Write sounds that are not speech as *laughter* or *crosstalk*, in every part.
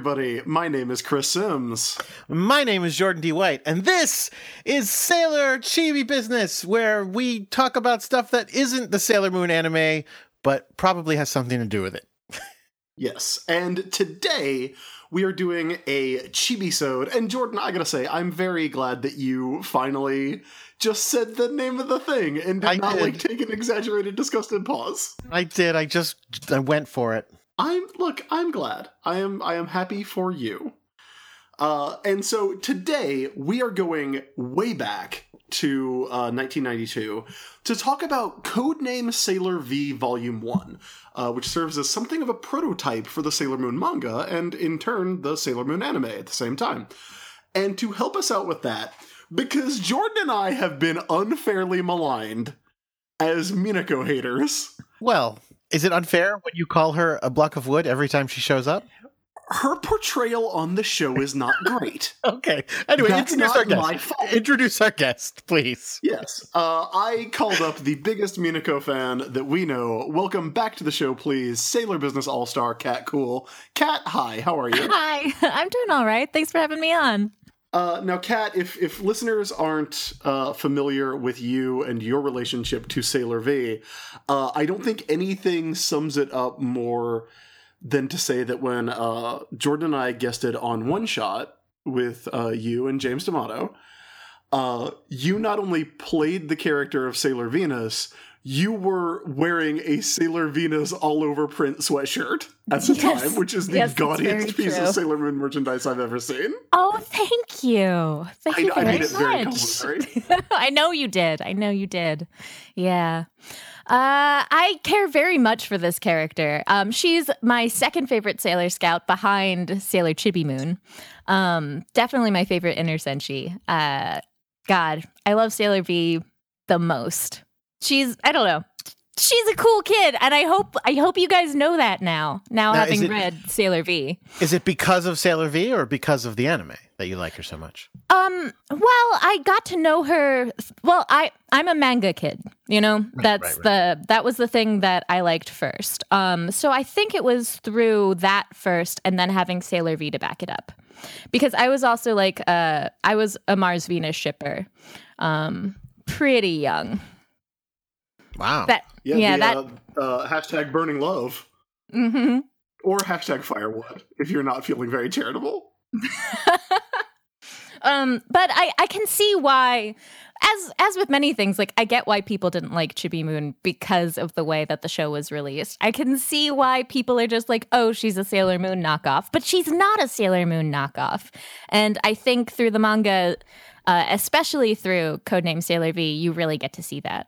Everybody. My name is Chris Sims. My name is Jordan D. White, and this is Sailor Chibi Business, where we talk about stuff that isn't the Sailor Moon anime, but probably has something to do with it. Yes, and today we are doing a chibi-sode. And Jordan, I gotta say, I'm very glad that you finally just said the name of the thing and did I not did. like take an exaggerated, disgusted pause. I did. I just I went for it. I'm look, I'm glad. I am I am happy for you. Uh, and so today we are going way back to uh, 1992 to talk about Codename Sailor V Volume 1, uh, which serves as something of a prototype for the Sailor Moon manga and in turn the Sailor Moon anime at the same time. And to help us out with that, because Jordan and I have been unfairly maligned as Minako haters, Well, is it unfair when you call her a block of wood every time she shows up? her portrayal on the show is not great. *laughs* Okay. Anyway, That's introduce our guest. my fault. Introduce our guest, please. Yes, uh, I called up the biggest Minako fan that we know. Welcome back to the show, please. Sailor Business All Star Kat Kuhl. Kat, hi, how are you? Hi, *laughs* I'm doing all right. Thanks for having me on. Uh, now, Kat, if if listeners aren't uh, familiar with you and your relationship to Sailor V, uh, I don't think anything sums it up more than to say that when uh, Jordan and I guested on One Shot with uh, you and James D'Amato, uh, you not only played the character of Sailor Venus, you were wearing a Sailor Venus all over print sweatshirt at the Yes. time, which is the Yes, gaudiest piece of. Sailor Moon merchandise I've ever seen. Oh, thank you. Thank I, you I very made it very much. complimentary. *laughs* I know you did. I know you did. Yeah. Uh, I care very much for this character. Um, she's my second favorite Sailor Scout behind Sailor Chibi Moon. Um, definitely my favorite inner senshi. Uh, God, I love Sailor V the most. She's I don't know. She's a cool kid, and I hope I hope you guys know that now. Now, Now, having it- read Sailor V. Is it because of Sailor V or because of the anime that you like her so much? Um, well, I got to know her well, I I'm a manga kid, you know? That's right, the that was the thing that I liked first. Um, so I think it was through that first and then having Sailor V to back it up. Because I was also like uh I was a Mars Venus shipper. Um, pretty young. Wow. That Yeah, yeah, the, that uh, uh, hashtag burning love mhm. or hashtag firewood if you're not feeling very charitable. *laughs* um but i i can see why as as with many things like i get why people didn't like chibi moon because of the way that the show was released i can see why people are just like oh she's a sailor moon knockoff but she's not a sailor moon knockoff and i think through the manga uh, especially through codename sailor v you really get to see that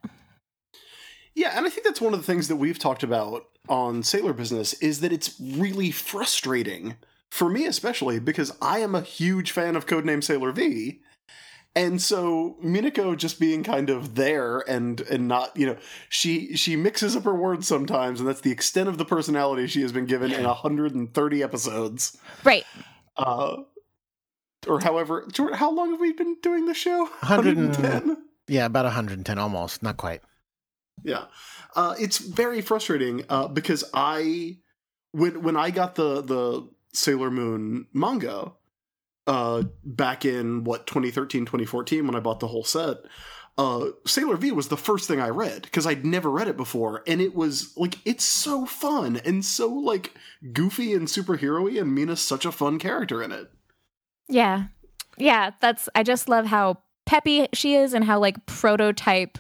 Yeah, and I think that's one of the things that we've talked about on Sailor Business is that it's really frustrating for me especially because I am a huge fan of Codename Sailor V. And so Minako just being kind of there and and not, you know, she she mixes up her words sometimes and that's the extent of the personality she has been given in 130 episodes. right Uh or however, Jordan, how long have we been doing the show? 110? yeah, about 110 almost, not quite. Yeah, uh, it's very frustrating uh, because I, when when I got the the Sailor Moon manga, uh, back in what 2013 2014 when I bought the whole set, uh, Sailor V was the first thing I read because I'd never read it before, and it was like it's so fun and so like goofy and superhero-y, and Mina's such a fun character in it. yeah yeah that's i just love how peppy she is and how like prototype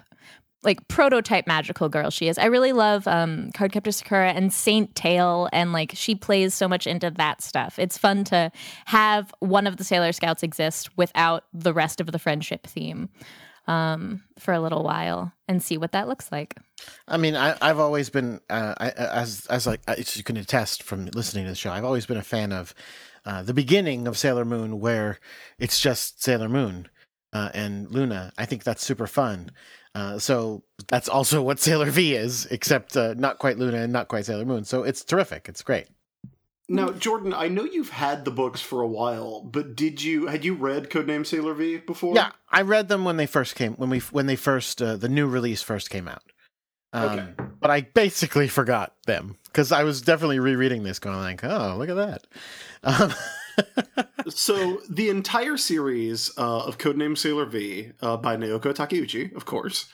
like prototype magical girl she is. I really love um Cardcaptor Sakura and Saint Tail and like she plays so much into that stuff. It's fun to have one of the Sailor Scouts exist without the rest of the friendship theme um for a little while and see what that looks like. I mean, I, I've always been, uh, I, as as like as you can attest from listening to the show, I've always been a fan of uh, the beginning of Sailor Moon, where it's just Sailor Moon uh, and Luna. I think that's super fun. Uh, so that's also what Sailor V is, except uh, not quite Luna and not quite Sailor Moon. So it's terrific. It's great. Now, Jordan, I know you've had the books for a while, but did you had you read Codename Sailor V before? Yeah, I read them when they first came when we when they first uh, the new release first came out. Um, Okay. But I basically forgot them because I was definitely rereading this, going like, "Oh, look at that." Um, *laughs* so the entire series uh, of Codename Sailor V uh, by Naoko Takeuchi, of course,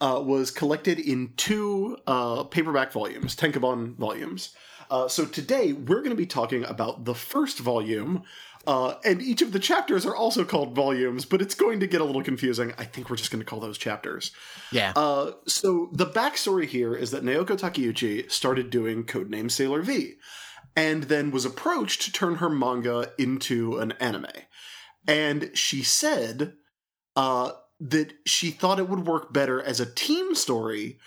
uh, was collected in two uh, paperback volumes, Tankobon volumes. Uh, so today we're going to be talking about the first volume, uh, and each of the chapters are also called volumes, but it's going to get a little confusing. I think we're just going to call those chapters. yeah. Uh, so the backstory here is that Naoko Takeuchi started doing Codename Sailor V, and then was approached to turn her manga into an anime. And she said uh, that she thought it would work better as a team story.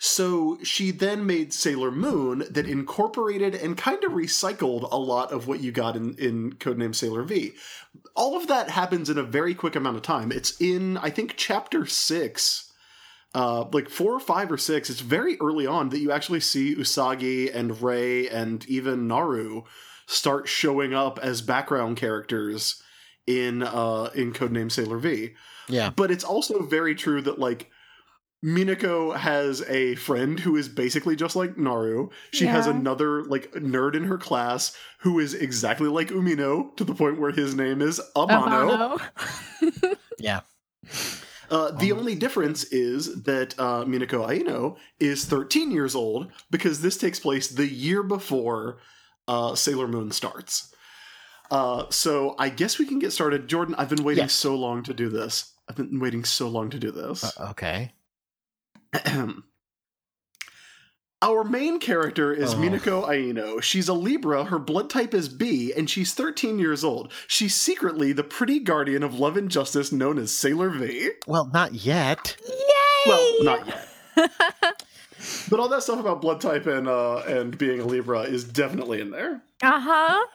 So she then made Sailor Moon that incorporated and kind of recycled a lot of what you got in, in Codename Sailor V. All of that happens in a very quick amount of time. It's in, I think, chapter six uh, like four or five or six, it's very early on that you actually see Usagi and Rei and even Naru start showing up as background characters in uh, in Codename Sailor V. yeah. But it's also very true that like Minako has a friend who is basically just like Naru. She has another like nerd in her class who is exactly like Umino to the point where his name is Amano. Amano. *laughs* Yeah. Uh, the Um, only difference is that uh, Minako Aino is 13 years old because this takes place the year before uh, Sailor Moon starts. Uh, so I guess we can get started. Jordan, I've been waiting Yes. so long to do this. I've been waiting so long to do this. Uh, okay. *clears throat* *clears throat* Our main character is Oh. Minako Aino. She's a Libra, her blood type is B, and she's 13 years old. She's secretly the pretty guardian of love and justice known as Sailor V. Well, not yet. Yay! Well, not yet. *laughs* but all that stuff about blood type and uh, and being a Libra is definitely in there. uh huh.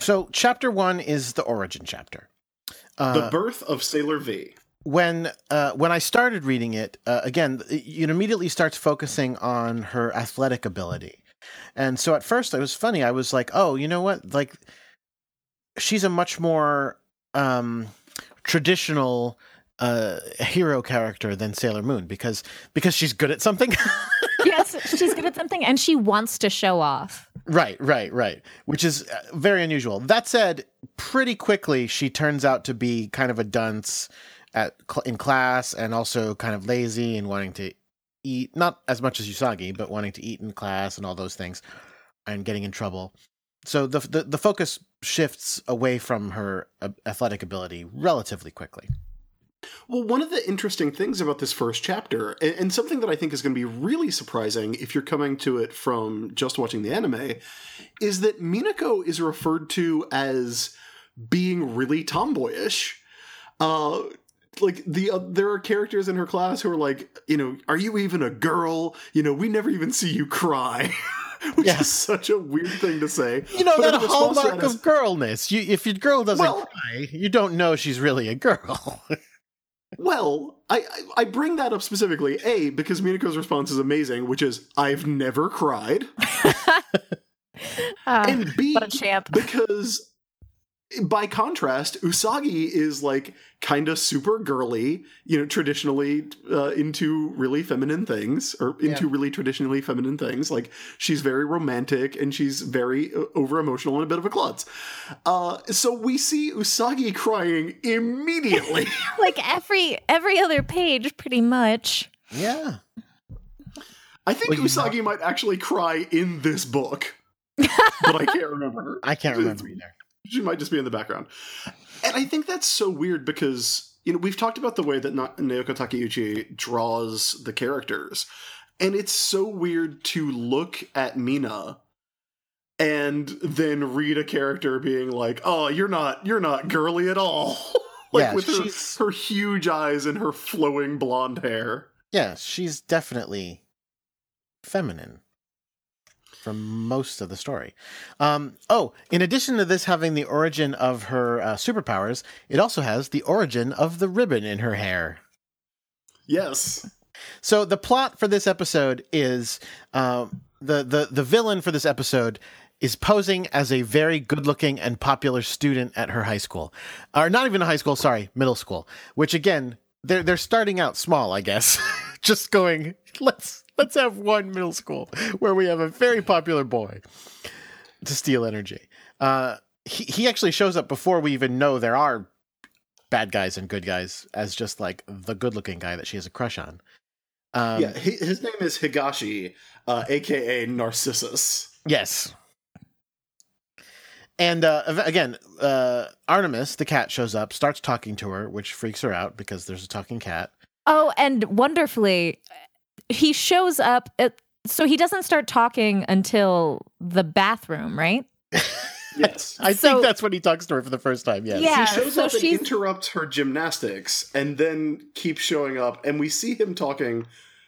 So, chapter one is the origin chapter. Uh, the birth of Sailor V. when uh, when I started reading it, uh, again, it immediately starts focusing on her athletic ability, and so at first it was funny. I was like, "Oh, you know what? Like, she's a much more um, traditional uh, hero character than Sailor Moon because because she's good at something." *laughs* yes, she's good at something and she wants to show off. Right, right, right. Which is uh, very unusual. That said, pretty quickly she turns out to be kind of a dunce at in class and also kind of lazy and wanting to eat not as much as Usagi, but wanting to eat in class and all those things and getting in trouble. So the the, the focus shifts away from her athletic ability relatively quickly. Well, one of the interesting things about this first chapter, and, and something that I think is going to be really surprising if you're coming to it from just watching the anime, is that Minako is referred to as being really tomboyish. Uh, like the uh, there are characters in her class who are like, you know, are you even a girl? You know, we never even see you cry. *laughs* Which Yeah. is such a weird thing to say. You know But that the hallmark that of is- girlness. You, if your girl doesn't Well- cry, you don't know she's really a girl. *laughs* Well, I, I I bring that up specifically, A, because Minako's response is amazing, which is, I've never cried. Uh, *laughs* And B, what a champ. because by contrast, Usagi is like kind of super girly, you know, traditionally uh, into really feminine things, or into really traditionally feminine things. Like she's very romantic and she's very over emotional and a bit of a klutz. Uh, so we see Usagi crying immediately. *laughs* *laughs* like every every other page, pretty much. yeah. I think Well, you Usagi might actually cry in this book, but I can't remember. *laughs* I can't remember either. *laughs* She might just be in the background. And I think that's so weird because, you know, we've talked about the way that Na- Naoko Takeuchi draws the characters. And it's so weird to look at Mina and then read a character being like, "Oh, you're not you're not girly at all." *laughs* like Yeah, with her, her huge eyes and her flowing blonde hair. Yeah, she's definitely feminine from most of the story. Um, oh, in addition to this having the origin of her uh, superpowers, it also has the origin of the ribbon in her hair. Yes. So the plot for this episode is um, the the the villain for this episode is posing as a very good-looking and popular student at her high school, or not even a high school, sorry, middle school. Which again, they're they're starting out small, I guess, *laughs* just going, let's let's have one middle school where we have a very popular boy to steal energy. Uh, he he actually shows up before we even know there are bad guys and good guys as just like the good looking guy that she has a crush on. Um, yeah, hi- his name is Higashi, uh, aka Narcissus. Yes. And uh, again, uh, Artemis, the cat, shows up, starts talking to her, which freaks her out because there's a talking cat. Oh, and wonderfully, he shows up. At, so he doesn't start talking until the bathroom, right? *laughs* Yes. I So- think that's when he talks to her for the first time. Yes. Yeah. he shows so up and she's- interrupts her gymnastics and then keeps showing up and we see him talking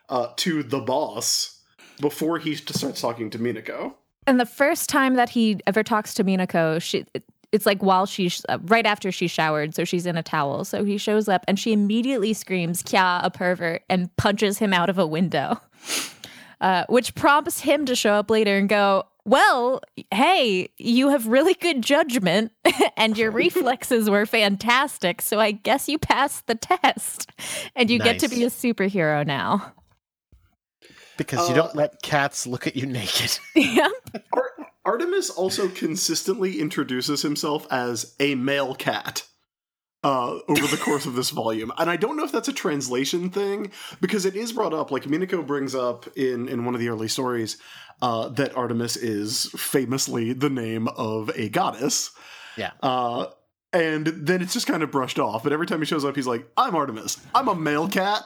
uh, to the boss before he starts talking to minako And the first time that he ever talks to Minako, she it's like while she's uh, right after she showered, so she's in a towel. So he shows up and she immediately screams "Kya, a pervert!" and punches him out of a window, *laughs* uh, which prompts him to show up later and go, "Well, hey, you have really good judgment, *laughs* and your *laughs* reflexes were fantastic. So I guess you passed the test, and you get to be a superhero now." because you Uh, don't let cats look at you naked. yeah. Ar- artemis also consistently introduces himself as a male cat uh, over the course of this volume and i don't know if that's a translation thing because it is brought up like minako brings up in, in one of the early stories uh, that artemis is famously the name of a goddess Yeah. Uh, and then it's just kind of brushed off. But every time he shows up, he's like, I'm Artemis. I'm a male cat.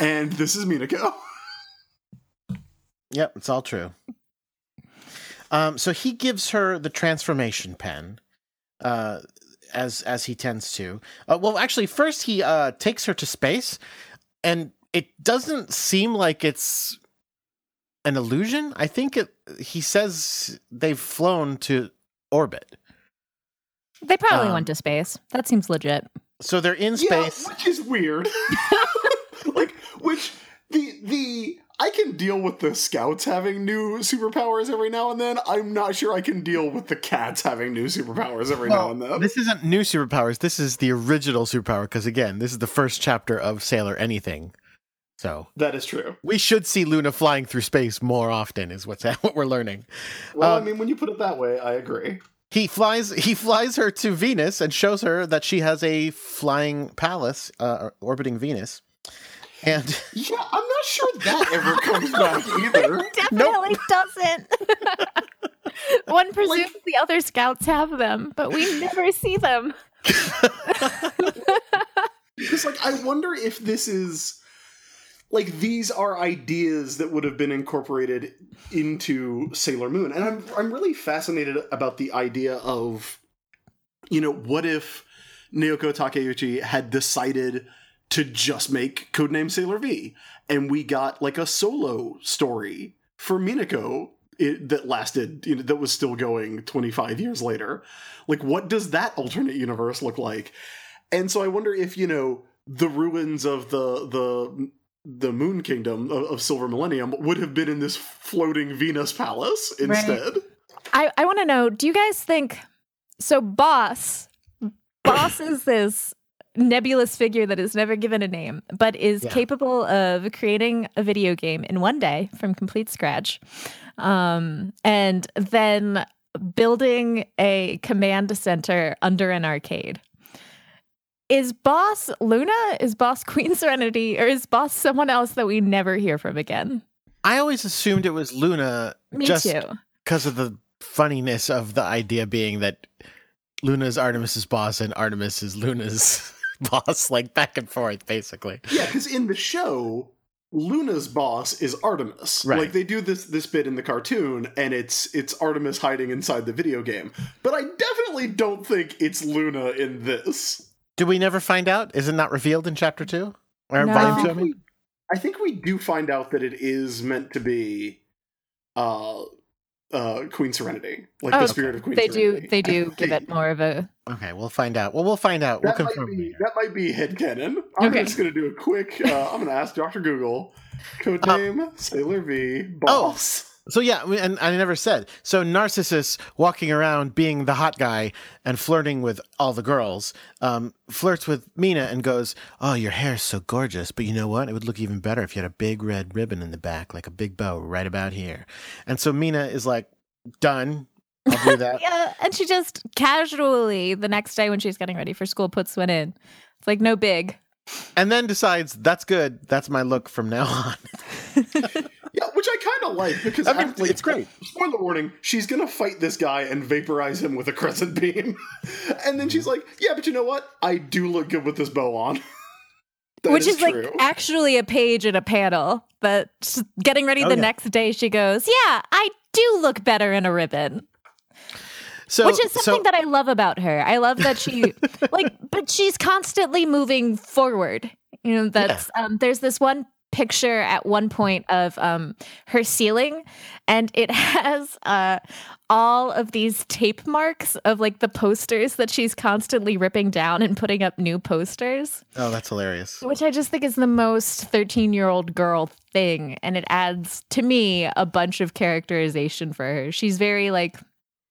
and this is Minako. *laughs* Yep, it's all true. Um, so he gives her the transformation pen, uh, as as he tends to. Uh, well, actually, first he uh, takes her to space, and it doesn't seem like it's an illusion. I think it. He says they've flown to orbit, They probably Um, went to space. That seems legit. so they're in Yeah, space. which is weird. *laughs* *laughs* like, which the the I can deal with the scouts having new superpowers every now and then. I'm not sure I can deal with the cats having new superpowers every now and then. This isn't new superpowers. This is the original superpower because again, this is the first chapter of Sailor Anything. So that is true. we should see Luna flying through space more often. Is what's *laughs* what we're learning. Well, Um, I mean, when you put it that way, I agree. He flies. He flies her to Venus and shows her that she has a flying palace uh, orbiting Venus. And Yeah, I'm not sure that ever *laughs* comes back either. Definitely doesn't. *laughs* One presumes the other scouts have them, but we never see them. *laughs* Because, like, I wonder if this is like these are ideas that would have been incorporated into Sailor Moon, and I'm I'm really fascinated about the idea of, you know, what if Naoko Takeuchi had decided to just make Codename Sailor V, and we got like a solo story for Minako it, that lasted, you know, that was still going 25 years later. Like, what does that alternate universe look like? And so I wonder if you know the ruins of the the the Moon Kingdom of, of Silver Millennium would have been in this floating Venus palace instead. I, I want to know do you guys think so? Boss, Boss *coughs* is this nebulous figure that is never given a name, but is Yeah. capable of creating a video game in one day from complete scratch. Um, and then building a command center under an arcade. Is Boss Luna? Is Boss *laughs* Queen Serenity? Or is Boss someone else that we never hear from again? I always assumed it was Luna Me just too. because of the funniness of the idea being that Luna is Artemis's boss and Artemis is Luna's *laughs* *laughs* boss, like back and forth, basically. Yeah, because in the show, Luna's boss is Artemis. Right. Like they do this this bit in the cartoon, and it's it's Artemis hiding inside the video game. But I definitely don't think it's Luna in this. Do we never find out? Is it not revealed in chapter two or No. volume I two? I think, mean, we, I think we do find out that it is meant to be uh uh Queen Serenity. Like Oh, the spirit of Queen They do. Serenity. They I do *laughs* give it more of a. okay, we'll find out. Well, we'll find out. We'll That might, confirm. be, later. that might be headcanon. I'm Okay. just going to do a quick. Uh, I'm going to ask Dr. Google. *laughs* Codename Sailor V Oh. So yeah, and I never said. So Narcissus walking around being the hot guy and flirting with all the girls, um, flirts with Mina and goes, "Oh, your hair's so gorgeous, but you know what? It would look even better if you had a big red ribbon in the back, like a big bow right about here." And so Mina is like, "Done. I'll do that." *laughs* Yeah, and she just casually the next day when she's getting ready for school puts one in. It's like no big. and then decides that's good. That's my look from now on. *laughs* Yeah, which I kind of like because I mean, actually- it's great. Spoiler warning: She's gonna fight this guy and vaporize him with a crescent beam, *laughs* and then she's like, "Yeah, but you know what? I do look good with this bow on." *laughs* That Which is, true. like actually a page in a panel. But getting ready Oh, the yeah. next day, she goes, "Yeah, I do look better in a ribbon." So, Which is so- something that I love about her. I love that she *laughs* like, but she's constantly moving forward. You know, that's um, there's this one picture at one point of um, her ceiling, and it *laughs* has uh, all of these tape marks of like the posters that she's constantly ripping down and putting up new posters, oh, that's hilarious. which I just think is the most 13 year old girl thing, and it adds to me a bunch of characterization for her. She's very like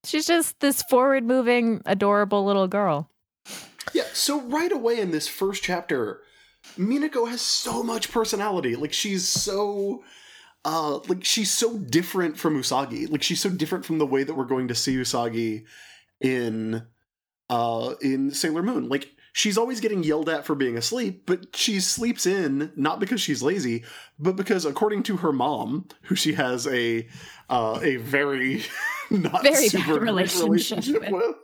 She's just this forward moving, adorable little girl. Yeah, so right away in this first chapter, Minako has so much personality. Like she's so uh like she's so different from Usagi. Like she's so different from the way that we're going to see Usagi in uh in Sailor Moon. Like she's always getting yelled at for being asleep, but she sleeps in not because she's lazy, but because according to her mom, who she has a uh a very *laughs* not Very bad super great relationship with. with.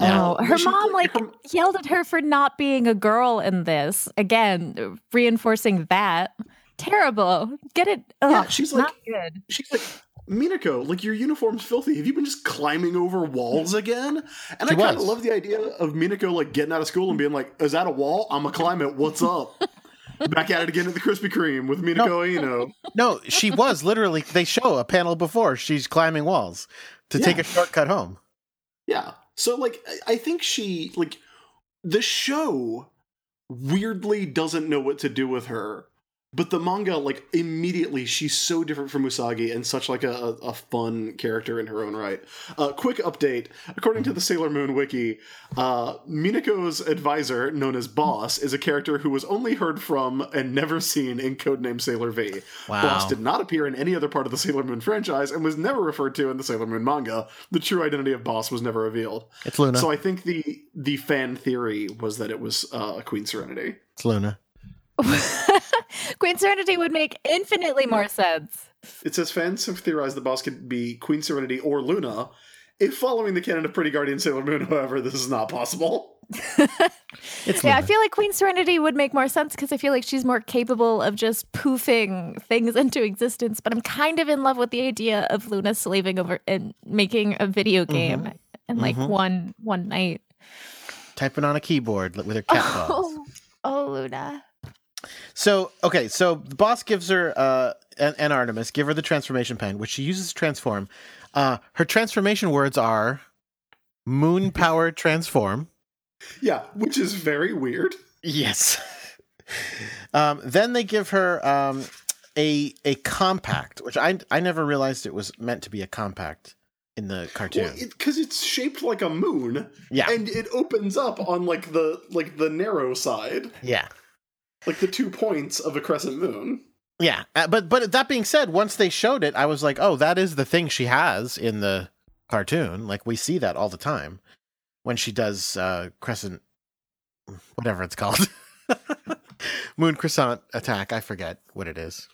No, Uh, her she- mom like her- yelled at her for not being a girl in this. Again, reinforcing that. Terrible. Get it? Ugh, Yeah, she's like- good. She's like, Minako, like your uniform's filthy. Have you been just climbing over walls *laughs* again? And She I kind of love the idea of Minako like getting out of school and being like, "Is that a wall? I'm gonna climb it. What's up?" *laughs* Back at it again at the Krispy Kreme with Minako Aino. No, she was literally. They show a panel before she's climbing walls to take a shortcut home. Yeah. So like, I- think she like the show weirdly doesn't know what to do with her. But the manga, like immediately, she's so different from Usagi and such like a, a, fun character in her own right. Uh, quick update: according to the Sailor Moon wiki, uh, Minako's advisor, known as Boss, is a character who was only heard from and never seen in Codename Sailor V. Wow. Boss did not appear in any other part of the Sailor Moon franchise and was never referred to in the Sailor Moon manga. The true identity of Boss was never revealed. It's Luna. So I think the the fan theory was that it was uh, Queen Serenity. it's Luna. *laughs* Queen Serenity would make infinitely more sense. It says fans have theorized the boss could be Queen Serenity or Luna. If following the canon of Pretty Guardian Sailor Moon, however, this is not possible. *laughs* It's Yeah, I feel like Queen Serenity would make more sense because I feel like she's more capable of just poofing things *laughs* into existence. But I'm kind of in love with the idea of Luna slaving over and making a video game in like Mhm. one one night. Typing on a keyboard with her cat paws. Oh, oh, Luna. So okay, so the boss gives her uh Artemis, give her the transformation pen, which she uses to transform. Uh her transformation words are moon *laughs* power transform. Yeah, which is very weird. Yes. *laughs* um then they give her um a a compact, which I I never realized it was meant to be a compact in the cartoon. Because it's shaped like a moon, yeah. and it opens up on like the like the narrow side, yeah. Like the two points of a crescent moon. Yeah, uh, but but that being said, once they showed it, I was like, oh, that is the thing she has in the cartoon. Like we see that all the time when she does uh, crescent, whatever it's called, *laughs* moon crescent attack. I forget what it is.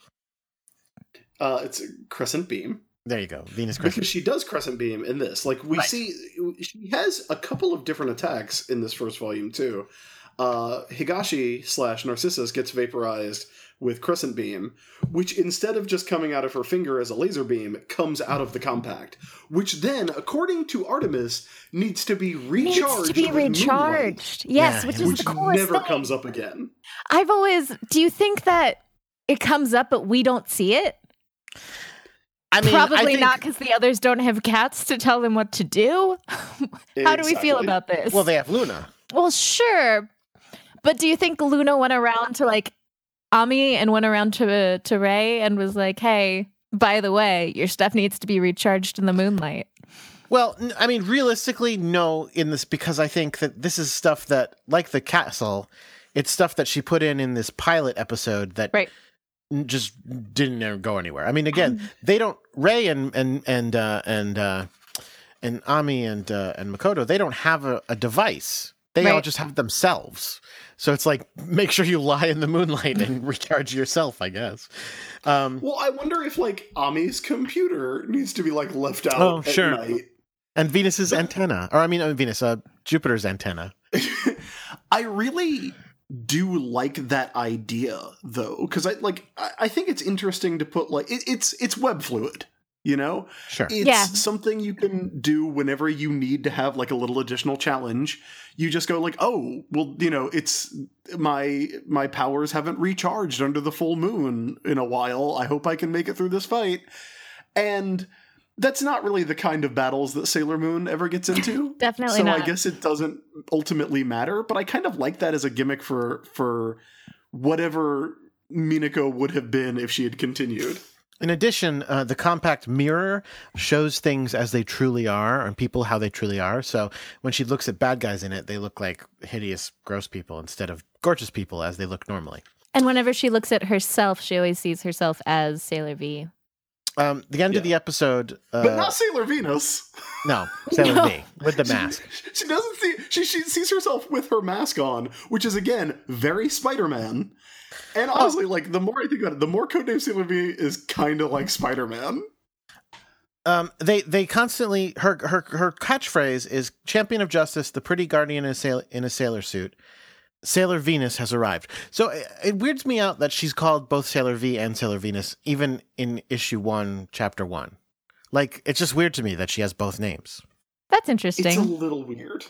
Uh, it's a crescent beam. There you go, Venus because she does crescent beam in this. Like we Right. see, she has a couple of different attacks in this first volume too. Uh, Higashi slash Narcissus gets vaporized with crescent beam, which instead of just coming out of her finger as a laser beam, comes out of the compact, which then, according to Artemis, needs to be recharged. Needs to be with moonlight, recharged. Yes, Yeah, which yeah. is which the coolest never thing. comes up again. I've always. Do you think that it comes up, but we don't see it? I mean, I Probably think- not, because the others don't have cats to tell them what to do. *laughs* How do we feel about this? Well, they have Luna. Well, sure. But do you think Luna went around to like Ami and went around to to Rei and was like, "Hey, by the way, your stuff needs to be recharged in the moonlight. Well, I mean, realistically, no, in this because I think that this is stuff that, like the castle, it's stuff that she put in in this pilot episode that Right. just didn't go anywhere. I mean, *clears throat* again, they don't Rei and and and uh, and uh, and Ami and uh, and Makoto, they don't have a, a device. They all just have themselves. So it's like make sure you lie in the moonlight and *laughs* recharge yourself. I guess. Um, Well, I wonder if like Ami's computer needs to be like left out Oh, at sure. night. and Venus's antenna, or I mean, uh, Venus, uh, Jupiter's antenna. *laughs* I really do like that idea though, because I like I, I think it's interesting to put like it, it's it's web fluid, you know. Sure. It's Yeah. something you can do whenever you need to have like a little additional challenge. You just go like, oh, well, you know, it's my my powers haven't recharged under the full moon in a while. I hope I can make it through this fight. And that's not really the kind of battles that Sailor Moon ever gets *laughs* into. Definitely so not. I guess it doesn't ultimately matter, but I kind of like that as a gimmick for for whatever Minako would have been if she had continued. In addition, uh, the compact mirror shows things as they truly are and people how they truly are. So when she looks at bad guys in it, they look like hideous, gross people instead of gorgeous people as they look normally. And whenever she looks at herself, she always sees herself as Sailor V. Um, the end of the episode, uh, But not Sailor Venus. no, *laughs* Sailor No. V with the mask. *laughs* She doesn't see she, she sees herself with her mask on, which is again very Spider-Man. And honestly, like the more I think about it, the more Codename Sailor V is kind of like Spider-Man. Um, they they constantly her her her catchphrase is "Champion of Justice, the pretty guardian in a sail, in a sailor suit." Sailor Venus has arrived. So it, it weirds me out that she's called both Sailor V and Sailor Venus, even in issue one, chapter one. Like it's just weird to me that she has both names. That's interesting. It's a little weird.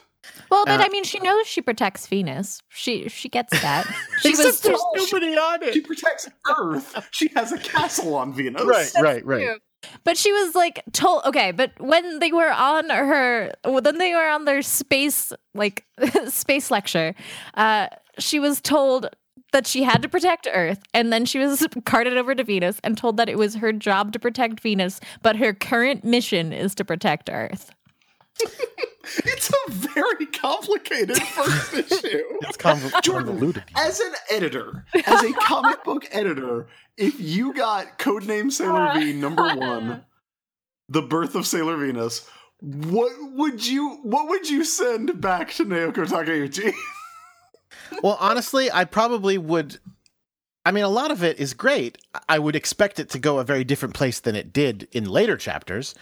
Well, but uh, I mean, she knows she protects Venus. She she gets that. *laughs* she was there's told- nobody on She protects Earth. She has a castle on Venus. Right, right, right. True. But she was like told okay, but when they were on her when they were on their space like *laughs* space lecture, uh she was told that she had to protect Earth and then she was *laughs* carted over to Venus and told that it was her job to protect Venus, but her current mission is to protect Earth. It's a very complicated first *laughs* issue. It's conv- Jordan, convoluted. As an editor, as a comic book editor, if you got Codename Sailor V number one, The Birth of Sailor Venus, what would you what would you send back to Naoko Takeuchi? *laughs* Well, honestly, I probably would. I mean, a lot of it is great. I would expect it to go a very different place than it did in later chapters.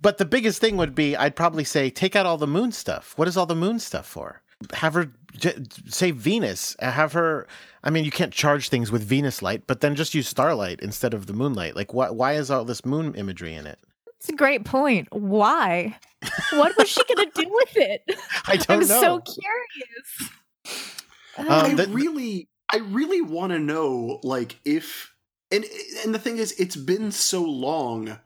But the biggest thing would be I'd probably say take out all the moon stuff. What is all the moon stuff for? Have her j- say Venus. Have her. I mean, you can't charge things with Venus light, but then just use starlight instead of the moonlight. Like, why? Why is all this moon imagery in it? It's a great point. Why? What was she gonna do with it? *laughs* I don't I'm know. so curious. Um, I the- really I really want to know like if and and the thing is it's been so long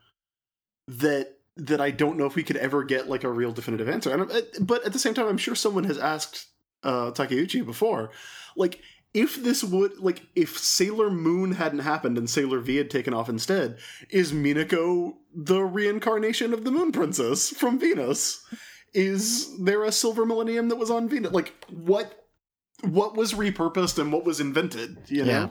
that that I don't know if we could ever get like a real definitive answer. And, uh, but at the same time I'm sure someone has asked uh Takeuchi before like if this would like if Sailor Moon hadn't happened and Sailor V had taken off instead, is Minako the reincarnation of the Moon Princess from Venus? Is there a silver millennium that was on Venus? Like what what was repurposed and what was invented, you know? Yeah.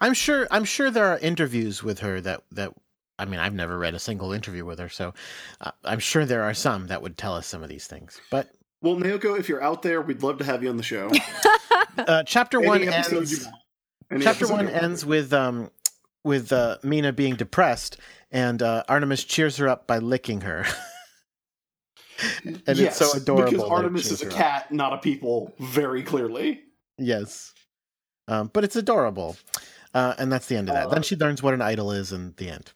I'm sure. I'm sure there are interviews with her that that. I mean, I've never read a single interview with her, so uh, I'm sure there are some that would tell us some of these things. But Well, Naoko, if you're out there, we'd love to have you on the show. *laughs* uh, chapter one ends. you want. Any Chapter one ends with um with uh, Mina being depressed, and uh, Artemis cheers her up by licking her. *laughs* and it's so adorable. Because Artemis is a her up. cat, not a people, very clearly. Yes, um, but it's adorable, uh, and that's the end of that. Uh, then she learns what an idol is, and the end.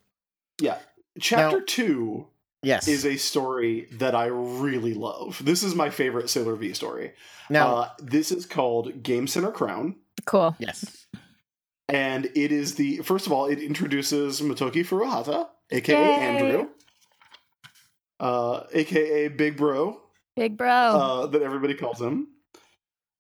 Yeah. Chapter Now- two Yes. is a story that I really love. This is my favorite Sailor V story. now, uh, this is called Game Center Crown. Cool. yes. And it is the first of all, it introduces Motoki Furuhata, aka Yay. Andrew, uh, aka Big Bro, Big bro. uh, that everybody calls him.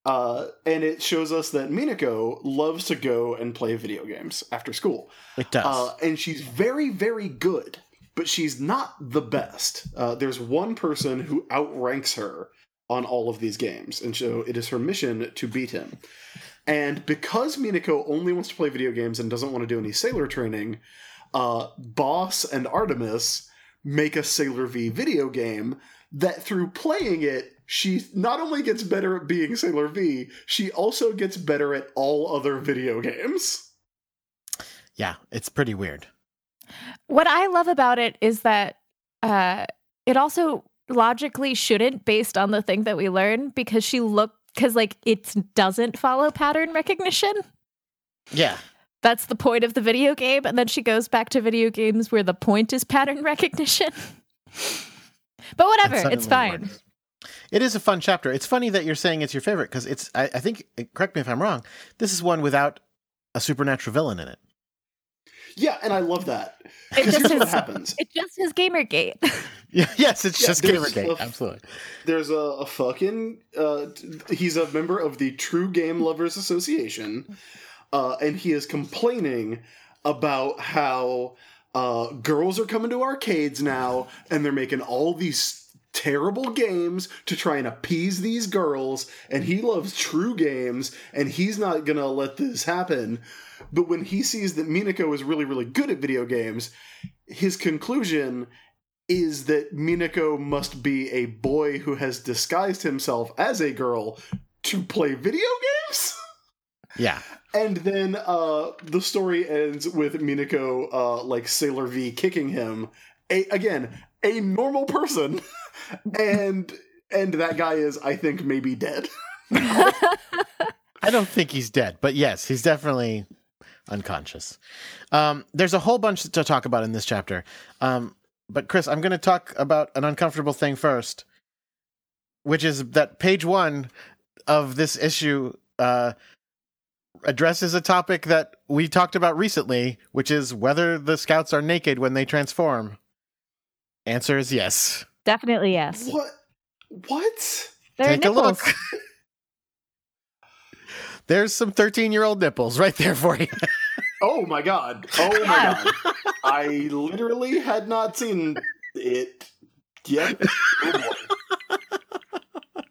Uh, and it shows us that Minako loves to go and play video games after school. It does. Uh, and she's very, very good, but she's not the best. Uh, there's one person who outranks her on all of these games, and so it is her mission to beat him. And because Minako only wants to play video games and doesn't want to do any sailor training, uh, Boss and Artemis make a Sailor V video game that through playing it, she not only gets better at being Sailor V, she also gets better at all other video games. yeah, it's pretty weird. What I love about it is that uh, it also logically shouldn't based on the thing that we learn because she look because like it doesn't follow pattern recognition. Yeah. That's the point of the video game, and then she goes back to video games where the point is pattern *laughs* recognition. but whatever, it's fine. works. It is a fun chapter. It's funny that you're saying it's your favorite because it's. I, I think. Correct me if I'm wrong. This is one without a supernatural villain in it. Yeah, and I love that. It just here's what is- happens. It just is Gamergate. *laughs* Yeah, yes, it's Yeah, just Gamergate. a- Absolutely. There's a, a fucking. Uh, he's a member of the True Game Lovers Association, uh, and he is complaining about how uh, girls are coming to arcades now, and they're making all these terrible games to try and appease these girls, and he loves true games, and he's not gonna let this happen. But when he sees that Minako is really, really good at video games, his conclusion is that Minako must be a boy who has disguised himself as a girl to play video games. *laughs* Yeah. And then uh, the story ends with Minako, uh, like Sailor V, kicking him. A, again, a normal person, *laughs* and and that guy is, I think, maybe dead. *laughs* I don't think he's dead, but yes, he's definitely unconscious. Um, there's a whole bunch to talk about in this chapter. Um, but Chris, I'm going to talk about an uncomfortable thing first, which is that page one of this issue uh, addresses a topic that we talked about recently, which is whether the scouts are naked when they transform. Answer is yes. Definitely yes. What? What? There are Take a look. nipples. *laughs* There's some 13 year old nipples right there for you. Oh my god! Oh my god! I literally had not seen it yet. *laughs* Oh boy.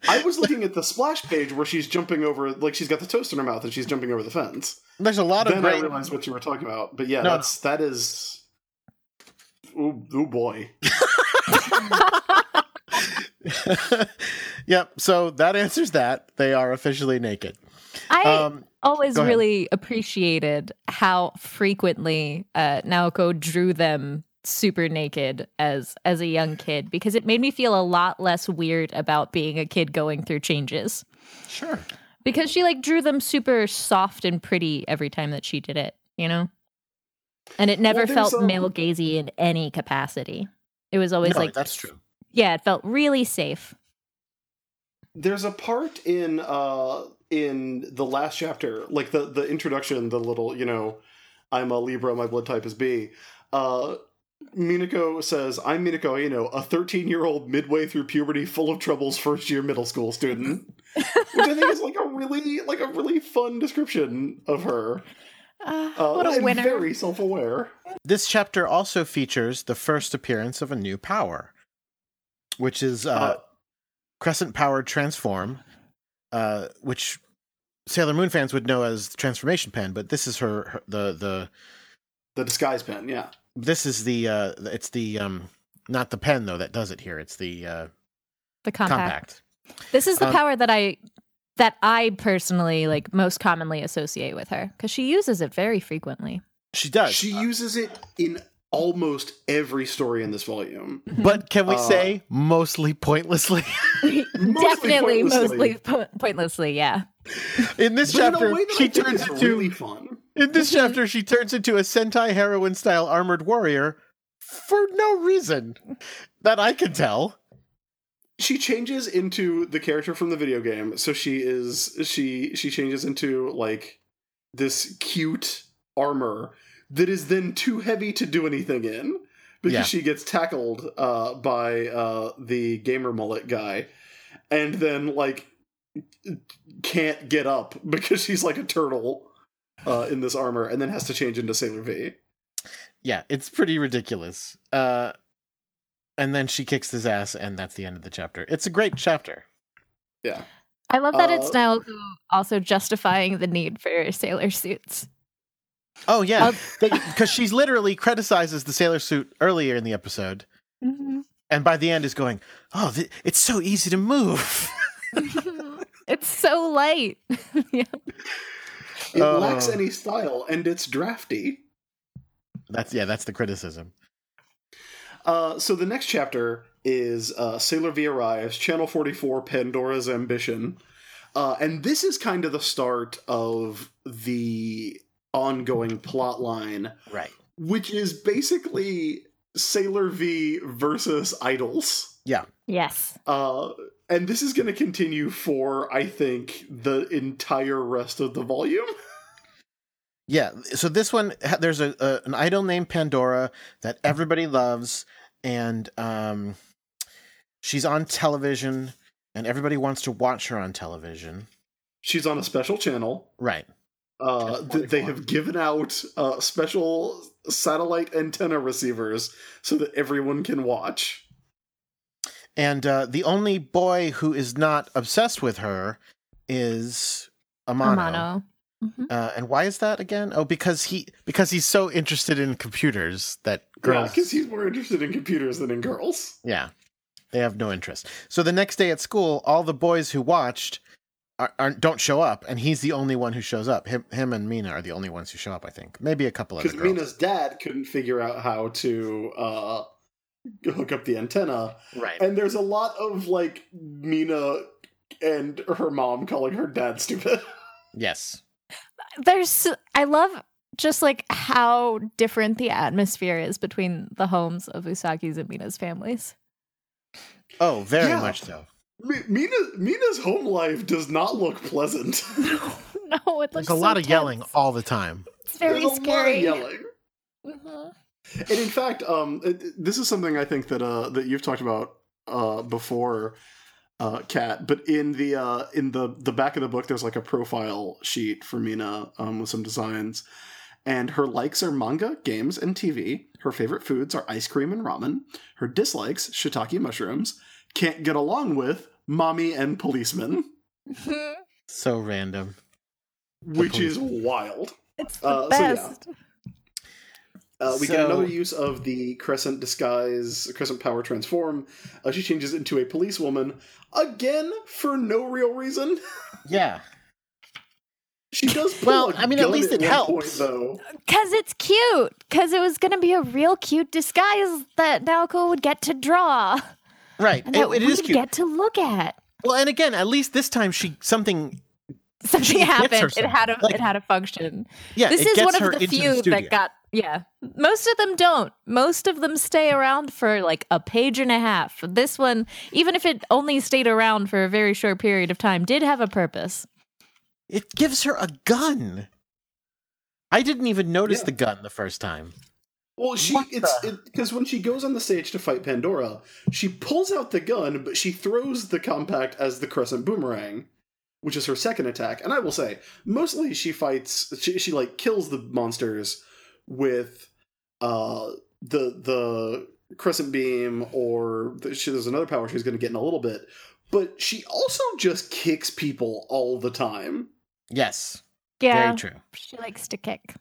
I was looking at the splash page where she's jumping over, like she's got the toast in her mouth and she's jumping over the fence. There's a lot of Then I great. realized what you were talking about. But yeah, No, that's that is. Oh, oh boy! *laughs* yep. So that answers that. They are officially naked. I Um, always really appreciated how frequently uh, Naoko drew them super naked as as a young kid because it made me feel a lot less weird about being a kid going through changes sure. because she like drew them super soft and pretty every time that she did it you know and it never Well, felt um, male gazy in any capacity it was always No, like that's true. yeah it felt really safe There's a part in uh in the last chapter, like the the introduction, the little you know, I'm a Libra, my blood type is B. Uh, Minako says, "I'm Minako, you know, a 13 year old midway through puberty, full of troubles, first year middle school student." *laughs* Which I think is like a really like a really fun description of her. uh, Uh, what a and winner Very self aware. This chapter also features the first appearance of a new power, which is uh, Uh, crescent powered transform, uh, which Sailor Moon fans would know as the transformation pen, but this is her, her the the the disguise pen, yeah. This is the uh it's the um not the pen though that does it here. It's the uh the compact. compact. This is the Um, power that I that I personally like most commonly associate with her because she uses it very frequently. She does. She uses it in almost every story in this volume. but can we Uh, say mostly pointlessly? *laughs* Definitely, pointlessly. mostly po- pointlessly. Yeah. In this But chapter, way that she turns is into really fun. In this *laughs* chapter she turns into a Sentai heroine style armored warrior for no reason that I can tell. she changes into the character from the video game so she is she she changes into like this cute armor that is then too heavy to do anything in because Yeah. she gets tackled uh by uh the gamer mullet guy and then like can't get up *laughs* because she's like a turtle uh, in this armor, and then has to change into Sailor V. Yeah, it's pretty ridiculous. Uh, and then she kicks his ass, and that's the end of the chapter. It's a great chapter. Yeah. I love that it's Uh, now also justifying the need for sailor suits. Oh yeah, because she literally criticizes the sailor suit earlier in the episode, and by the end is going, "Oh, th- it's so easy to move." *laughs* it's so light. *laughs* yeah. It Oh. lacks any style, and it's drafty. that's yeah, that's the criticism. Uh, so the next chapter is uh, Sailor V arrives, Channel 44, Pandora's Ambition. Uh, and this is kind of the start of the ongoing plot line, Right. which is basically Sailor V versus idols. Yeah. Yes. Uh, and this is going to continue for, I think, the entire rest of the volume. *laughs* Yeah. So this one, there's a, a an idol named Pandora that everybody loves, and um, she's on television, and everybody wants to watch her on television. She's on a special channel. Right. Uh, th- they have given out uh, special satellite antenna receivers so that everyone can watch. And uh, the only boy who is not obsessed with her is Amano. Amano. Mhm. Uh, and why is that again? Oh, because he because he's so interested in computers that Yeah, girls. because he's more interested in computers than in girls. Yeah, they have no interest. So the next day at school, all the boys who watched are, are, don't show up, and he's the only one who shows up. Him, him and Mina are the only ones who show up. I think maybe a couple other Because. Mina's dad couldn't figure out how to uh, hook up the antenna, right. and there's a lot of like Mina and her mom calling her dad stupid. yes. There's I love just like how different the atmosphere is between the homes of Usagi's and Mina's families. Oh, very Yeah. much so. Mi- Mina Mina's home life does not look pleasant. *laughs* no, no, it looks There's a lot so of yelling all the time. It's very There's a lot of scary. yelling. Mhm. And in fact, um, this is something I think that uh, that you've talked about uh, before, uh, Kat. But in the uh, in the the back of the book, there's like a profile sheet for Mina um, with some designs, and her likes are manga, games, and TV. Her favorite foods are ice cream and ramen. Her dislikes shiitake mushrooms. Can't get along with mommy and policemen, *laughs* So random. which is wild. it's the Uh, so yeah. Best. Uh, we get another use of the Crescent disguise, Crescent power transform. Uh, she changes into a policewoman again for no real reason. *laughs* Yeah. She does. Pull Well, a I mean, at gun least it one helps. Point, though. Cause it's cute. Cause it was gonna be a real cute disguise that Naoko would get to draw. Right. And It- that it we is cute. get to look at. Well, and again, at least this time she something. Something gets happened. It had a like- it had a function. Yeah, this it is gets one of the few studio. that got yeah. Most of them don't. Most of them stay around for like a page and a half. This one, even if it only stayed around for a very short period of time, did have a purpose. It gives her a gun. I didn't even notice Yeah. the gun the first time. Well, she What it's the- because when she goes on the stage to fight Pandora, she pulls out the gun, but she throws the compact as the Crescent boomerang, which is her second attack. And I will say, mostly she fights. She, she like kills the monsters with uh the the crescent beam, or the, she, there's another power she's going to get in a little bit. But she also just kicks people all the time. Yes, Yeah. very true. She likes to kick.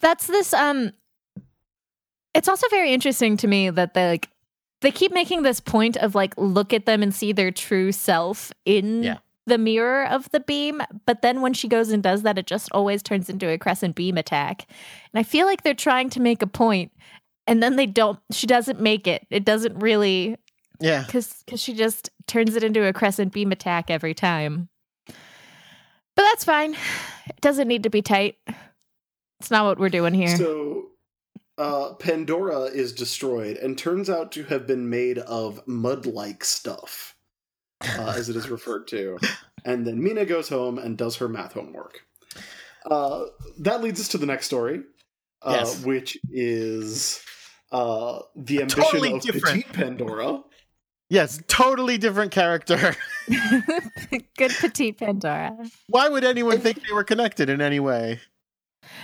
That's this um it's also very interesting to me that they like they keep making this point of like look at them and see their true self in Yeah. The mirror of the beam, but then when she goes and does that it just always turns into a crescent beam attack. And I feel like they're trying to make a point and then they don't she doesn't make it. It doesn't really Yeah, cuz cuz she just turns it into a crescent beam attack every time. But that's fine. It doesn't need to be tight. It's not what we're doing here. So, uh, Pandora is destroyed and turns out to have been made of mud like stuff, uh, as it is referred to. And then Mina goes home and does her math homework. Uh, that leads us to the next story, uh, Yes. which is uh, the ambition Totally of different. Petite Pandora. Yes, totally different character. *laughs* Good petite Pandora. Why would anyone think they were connected in any way?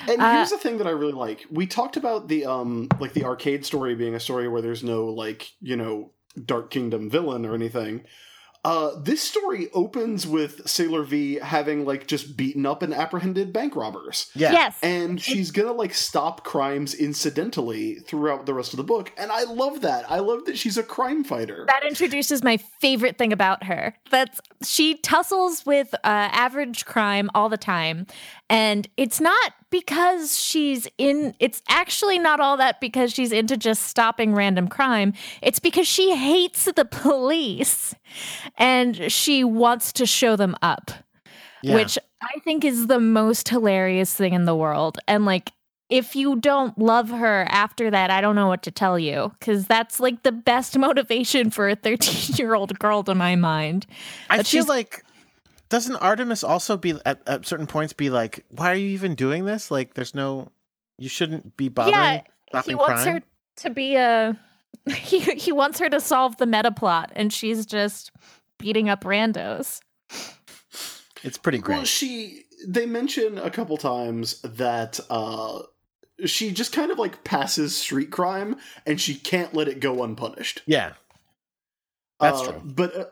And Uh, here's the thing that I really like. We talked about the um like the arcade story being a story where there's no like, you know, Dark Kingdom villain or anything. Uh this story opens with Sailor V having like just beaten up and apprehended bank robbers. Yeah. Yes. And she's gonna like stop crimes incidentally throughout the rest of the book. And I love that. I love that she's a crime fighter. That introduces my favorite thing about her. That's she tussles with uh, average crime all the time, and it's not because she's in. It's actually not all that because she's into just stopping random crime. It's because she hates the police, and she wants to show them up, Yeah. which I think is the most hilarious thing in the world. And like. If you don't love her after that, I don't know what to tell you because that's like the best *laughs* motivation for a 13 year old girl to my mind. I feel she's- like doesn't Artemis also be at, at certain points be like, why are you even doing this? Like, there's no, you shouldn't be bothering yeah, he wants crime. her to be a. *laughs* He, he wants her to solve the meta plot, and she's just beating up randos. It's pretty great. Well, she they mention a couple times that uh she just kind of like passes street crime and she can't let it go unpunished. yeah, that's Uh, true. But uh,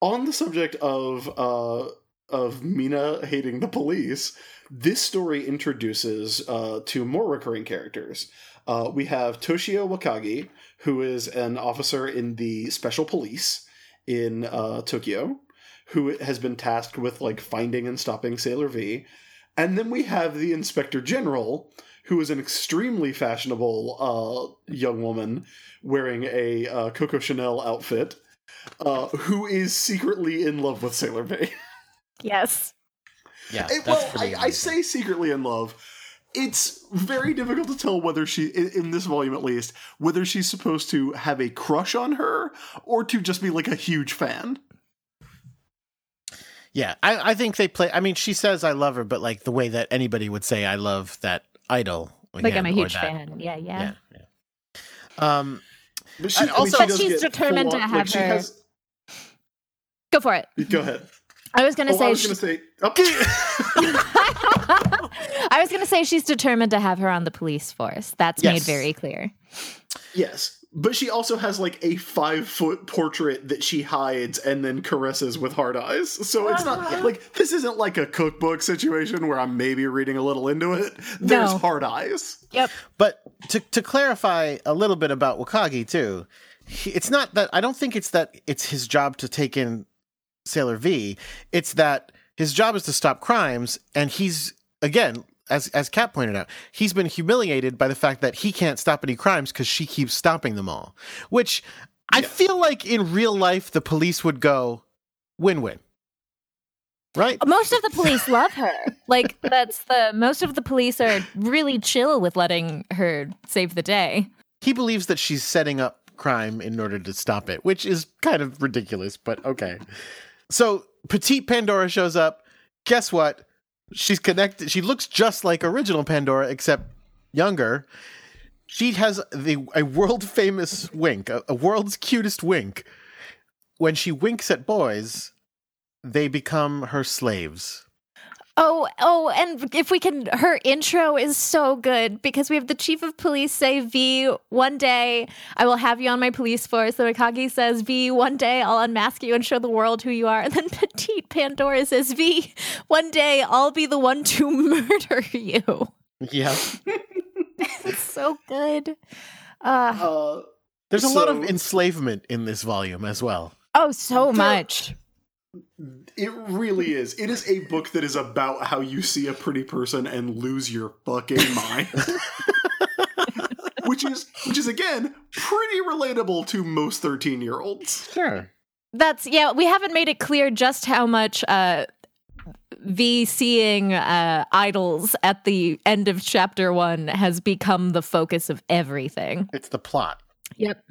on the subject of uh of Mina hating the police, this story introduces uh two more recurring characters. Uh, we have Toshio Wakagi, who is an officer in the special police in uh, Tokyo, who has been tasked with like finding and stopping Sailor V. And then we have the Inspector General, who is an extremely fashionable uh, young woman wearing a uh, Coco Chanel outfit, uh, who is secretly in love with Sailor V. *laughs* Yes. Yeah, that's well, I, I say secretly in love. It's very difficult to tell whether she, in, in this volume at least, whether she's supposed to have a crush on her or to just be like a huge fan. Yeah, I, I think they play. I mean, she says I love her, but like the way that anybody would say I love that idol. Like, I'm a huge that- fan. Yeah, yeah. Yeah, yeah. Um, But she, And also- But she's determined to have like, she her- has- Go for it. Go ahead. I was going to Oh, I say. was she- going to say. Oh. *laughs* *laughs* I was going to say she's determined to have her on the police force. That's made very clear. yes. But she also has like a five foot portrait that she hides and then caresses with hard eyes. So it's not uh-huh. like this isn't like a cookbook situation where I'm maybe reading a little into it. There's No. hard eyes. Yep. But to to clarify a little bit about Wakagi too, he, it's not that I don't think it's that it's his job to take in Sailor V. It's that his job is to stop crimes, and he's again, as as Kat pointed out, he's been humiliated by the fact that he can't stop any crimes because she keeps stopping them all. Which I feel like in real life the police would go win win, right? Most of the police love her. Like *laughs* that's the most of the police are really chill with letting her save the day. he believes that she's setting up crime in order to stop it, which is kind of ridiculous, but okay. So Petite Pandora shows up. Guess what? She's connected. She looks just like original Pandora, except younger. She has the a world famous wink, a, a world's cutest wink. When she winks at boys, they become her slaves. Oh, oh, and if we can, her intro is so good because we have the chief of police say, V, one day I will have you on my police force. The Wakagi says, V, one day I'll unmask you and show the world who you are. *laughs* And then Petite Pandora says, V, one day I'll be the one to *laughs* murder you. Yeah. *laughs* It's so good. Uh, Uh, There's a lot of enslavement in this volume as well. oh, so much. It really is. It is a book that is about how you see a pretty person and lose your fucking mind. which is which is again pretty relatable to most 13-year-olds. Sure. That's yeah. We haven't made it clear just how much uh, V seeing uh, idols at the end of chapter one has become the focus of everything. It's the plot. Yep.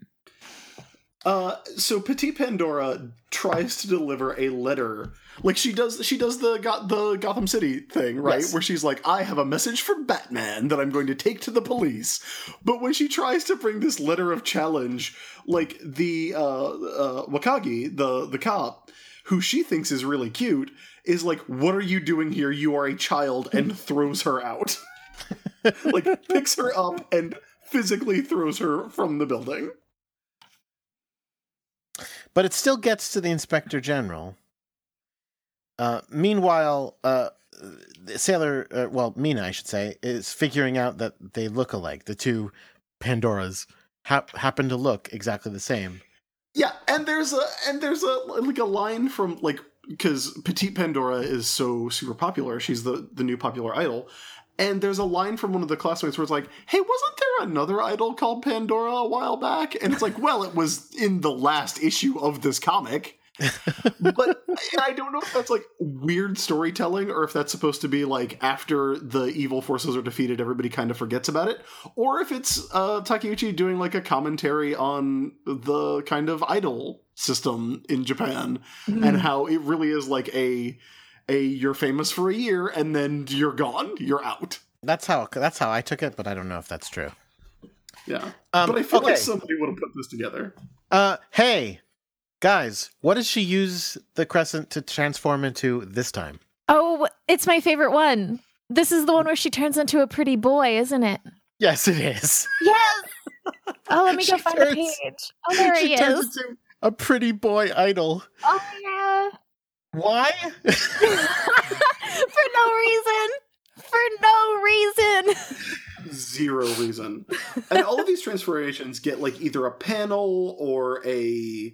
Uh, so Petite Pandora tries to deliver a letter, like she does. She does the got the Gotham City thing, right? Yes. Where she's like, "I have a message from Batman that I'm going to take to the police." But when she tries to bring this letter of challenge, like the uh, uh, Wakagi, the the cop, who she thinks is really cute, is like, "What are you doing here? You are a child," and *laughs* throws her out. *laughs* like picks her up and physically throws her from the building. But it still gets to the inspector general. Uh, meanwhile, uh, Sailor, uh, well, Mina, I should say, is figuring out that they look alike. The two Pandoras hap- happen to look exactly the same. Yeah, and there's a and there's a like a line from like because Petite Pandora is so super popular. She's the the new popular idol. And there's a line from one of the classmates where it's like, "Hey, wasn't there another idol called Pandora a while back?" And it's like, "Well, it was in the last issue of this comic." *laughs* but I don't know if that's like weird storytelling or if that's supposed to be like after the evil forces are defeated, everybody kind of forgets about it, or if it's uh, Takeuchi doing like a commentary on the kind of idol system in Japan and how it really is like a a you're famous for a year and then you're gone, you're out. That's how that's how I took it, but I don't know if that's true. Yeah, Um, but I feel like somebody would have put this together. Uh, hey, guys, what does she use the crescent to transform into this time? Oh, it's my favorite one. This is the one where she turns into a pretty boy, isn't it? Yes, it is. *laughs* Yes. Oh, let me go She find the turns- page. Oh, there she he turns is. into a pretty boy idol. Oh yeah. Why? *laughs* For no reason. For no reason. zero reason. and all of these transformations get like either a panel or a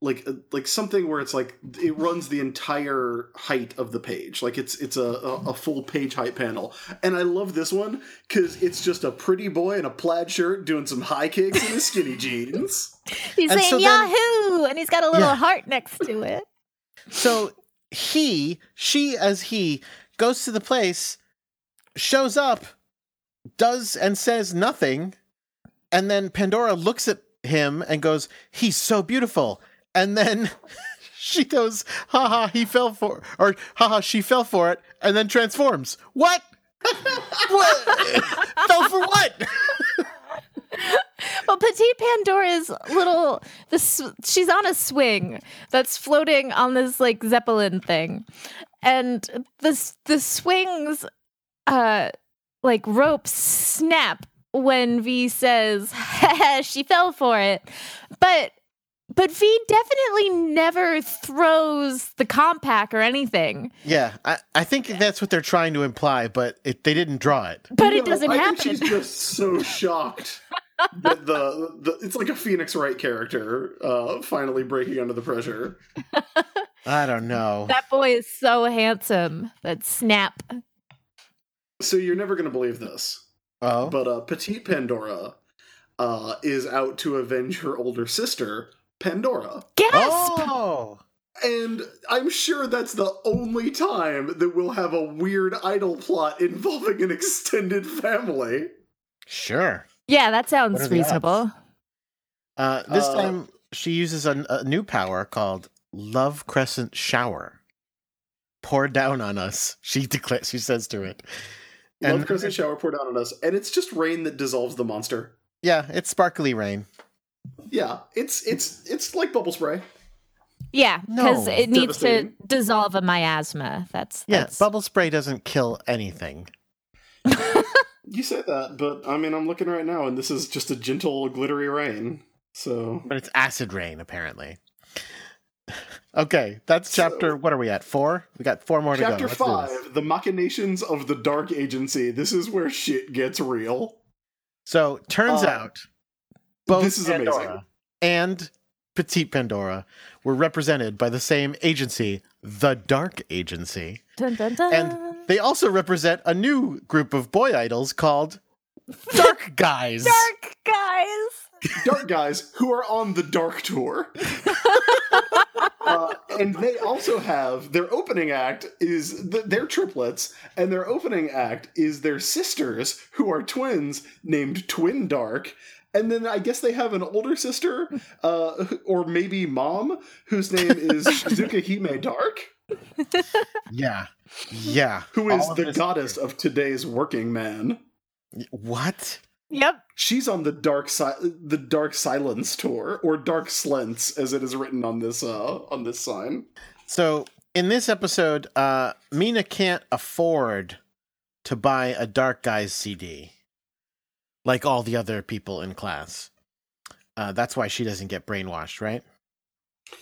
like like something where it's like it runs the entire height of the page. Like it's it's a a, a full page height panel. And I love this one cuz it's just a pretty boy in a plaid shirt doing some high kicks in his skinny jeans. He's And saying so then- Yahoo! And he's got a little Yeah. heart next to it. So he, she as he, goes to the place, shows up, does and says nothing, and then Pandora looks at him and goes, He's so beautiful. And then *laughs* she goes, haha, he fell for or haha, she fell for it, and then transforms. What? *laughs* what? *laughs* fell for what? Well, Petite Pandora's little this she's on a swing that's floating on this like zeppelin thing. And this the swings uh like ropes snap when V says *laughs* she fell for it. But but V definitely never throws the compact or anything. Yeah, I, I think that's what they're trying to imply, but it, they didn't draw it. But it doesn't I happen. think she's just so *laughs* shocked that the, the it's like a Phoenix Wright character uh finally breaking under the pressure. I don't know. that boy is so handsome. That snap. So you're never going to believe this. Oh, But uh, Petite Pandora uh, is out to avenge her older sister, Pandora. Gasp! oh, And I'm sure that's the only time that we'll have a weird idol plot involving an extended family. sure. Yeah, that sounds reasonable. Uh, this Uh, time she uses a, a new power called Love Crescent Shower. Pour down on us, *laughs* she declares. She says to it, Love Crescent Shower pour down on us, and it's just rain that dissolves the monster. "Yeah, it's sparkly rain." Yeah, it's it's it's like bubble spray. Yeah, because No. it needs to dissolve a miasma. That's, Yeah, bubble spray doesn't kill anything. You say that, but I mean, I'm looking right now, and this is just a gentle, glittery rain. So But it's acid rain, apparently. *laughs* okay, that's So- chapter. What are we at? Four. We got four more to go. Let's five. The machinations of the Dark Agency. This is where shit gets real. So turns Uh, out, both this is amazing. Pandora and Petite Pandora were represented by the same agency, the Dark Agency. dun, dun, dun. And they also represent a new group of boy idols called Dark Guys. dark guys. Dark guys who are on the Dark Tour. *laughs* Uh, and they also have their opening act is th- they're triplets, and their opening act is their sisters who are twins named Twin Dark, And then I guess they have an older sister, uh, *laughs* or maybe mom, whose name is *laughs* Shizuka Hime Dark, Yeah. Yeah. who is the this- goddess of today's working man. What? Yep. She's on the dark side, the Dark Silence tour, or Dark Slents, as it is written on this uh, on this sign. So in this episode, uh, Mina can't afford to buy a Dark Guys CD like all the other people in class. Uh, that's why she doesn't get brainwashed, right?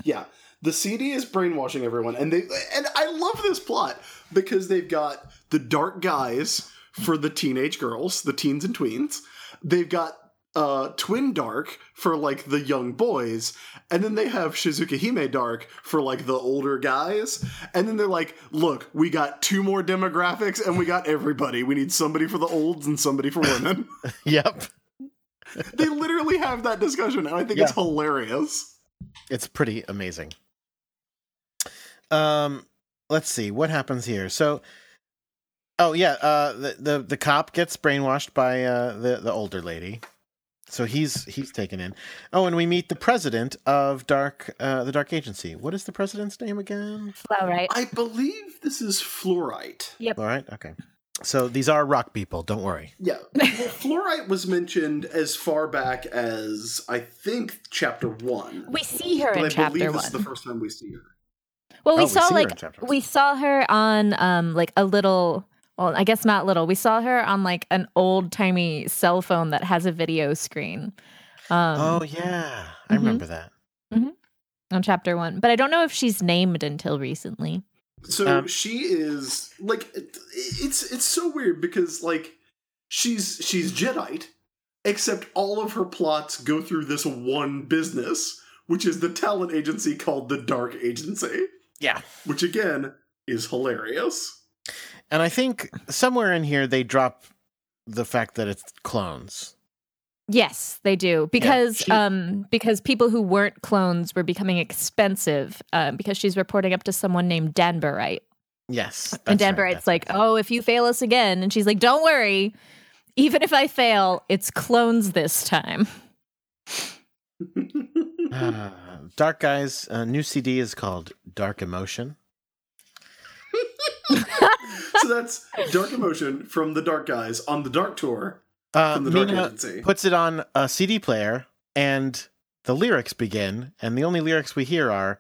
Yeah, the CD is brainwashing everyone, and they and I love this plot because they've got the dark guys for the teenage girls, the teens and tweens. They've got uh twin dark for like the young boys and then they have shizuka hime dark for like the older guys and then they're like look we got two more demographics and we got everybody we need somebody for the olds and somebody for women *laughs* yep. they literally have that discussion and i think it's hilarious It's pretty amazing. Um, let's see what happens here. So, oh yeah, uh, the the the cop gets brainwashed by uh the the older lady, so he's he's taken in. Oh, and we meet the president of Dark uh the Dark Agency. What is the president's name again? Flow, right? i believe this is fluorite Yep. All right, okay. So these are rock people. Don't worry. Yeah. Well, fluorite was mentioned as far back as I think chapter one. We see her But in I chapter believe one. this is the first time we see her. Well, we Oh, saw see her like we saw her on um like a little well, I guess not little. We saw her on like an old timey cell phone that has a video screen. Um oh yeah, I mhm. remember that. on chapter 1. But I don't know if she's named until recently. So Um, she is like it's it's so weird because like she's she's Jadeite, except all of her plots go through this one business, which is the talent agency called the Dark Agency, Yeah. which again is hilarious. And I think somewhere in here they drop the fact that it's clones. Yes, they do. Because she- um because people who weren't clones were becoming expensive um, because she's reporting up to someone named Danburite. Yes. and that's right, Danburite's that's like, right. "Oh, if you fail us again." And she's like, "Don't worry. Even if I fail, it's clones this time." *laughs* Ah, Dark Guys, uh, new CD is called Dark Emotion. *laughs* so that's Dark Emotion from the Dark Guys on the Dark Tour Uh, from the Dark Mina Agency. puts it on a CD player, and the lyrics begin, and the only lyrics we hear are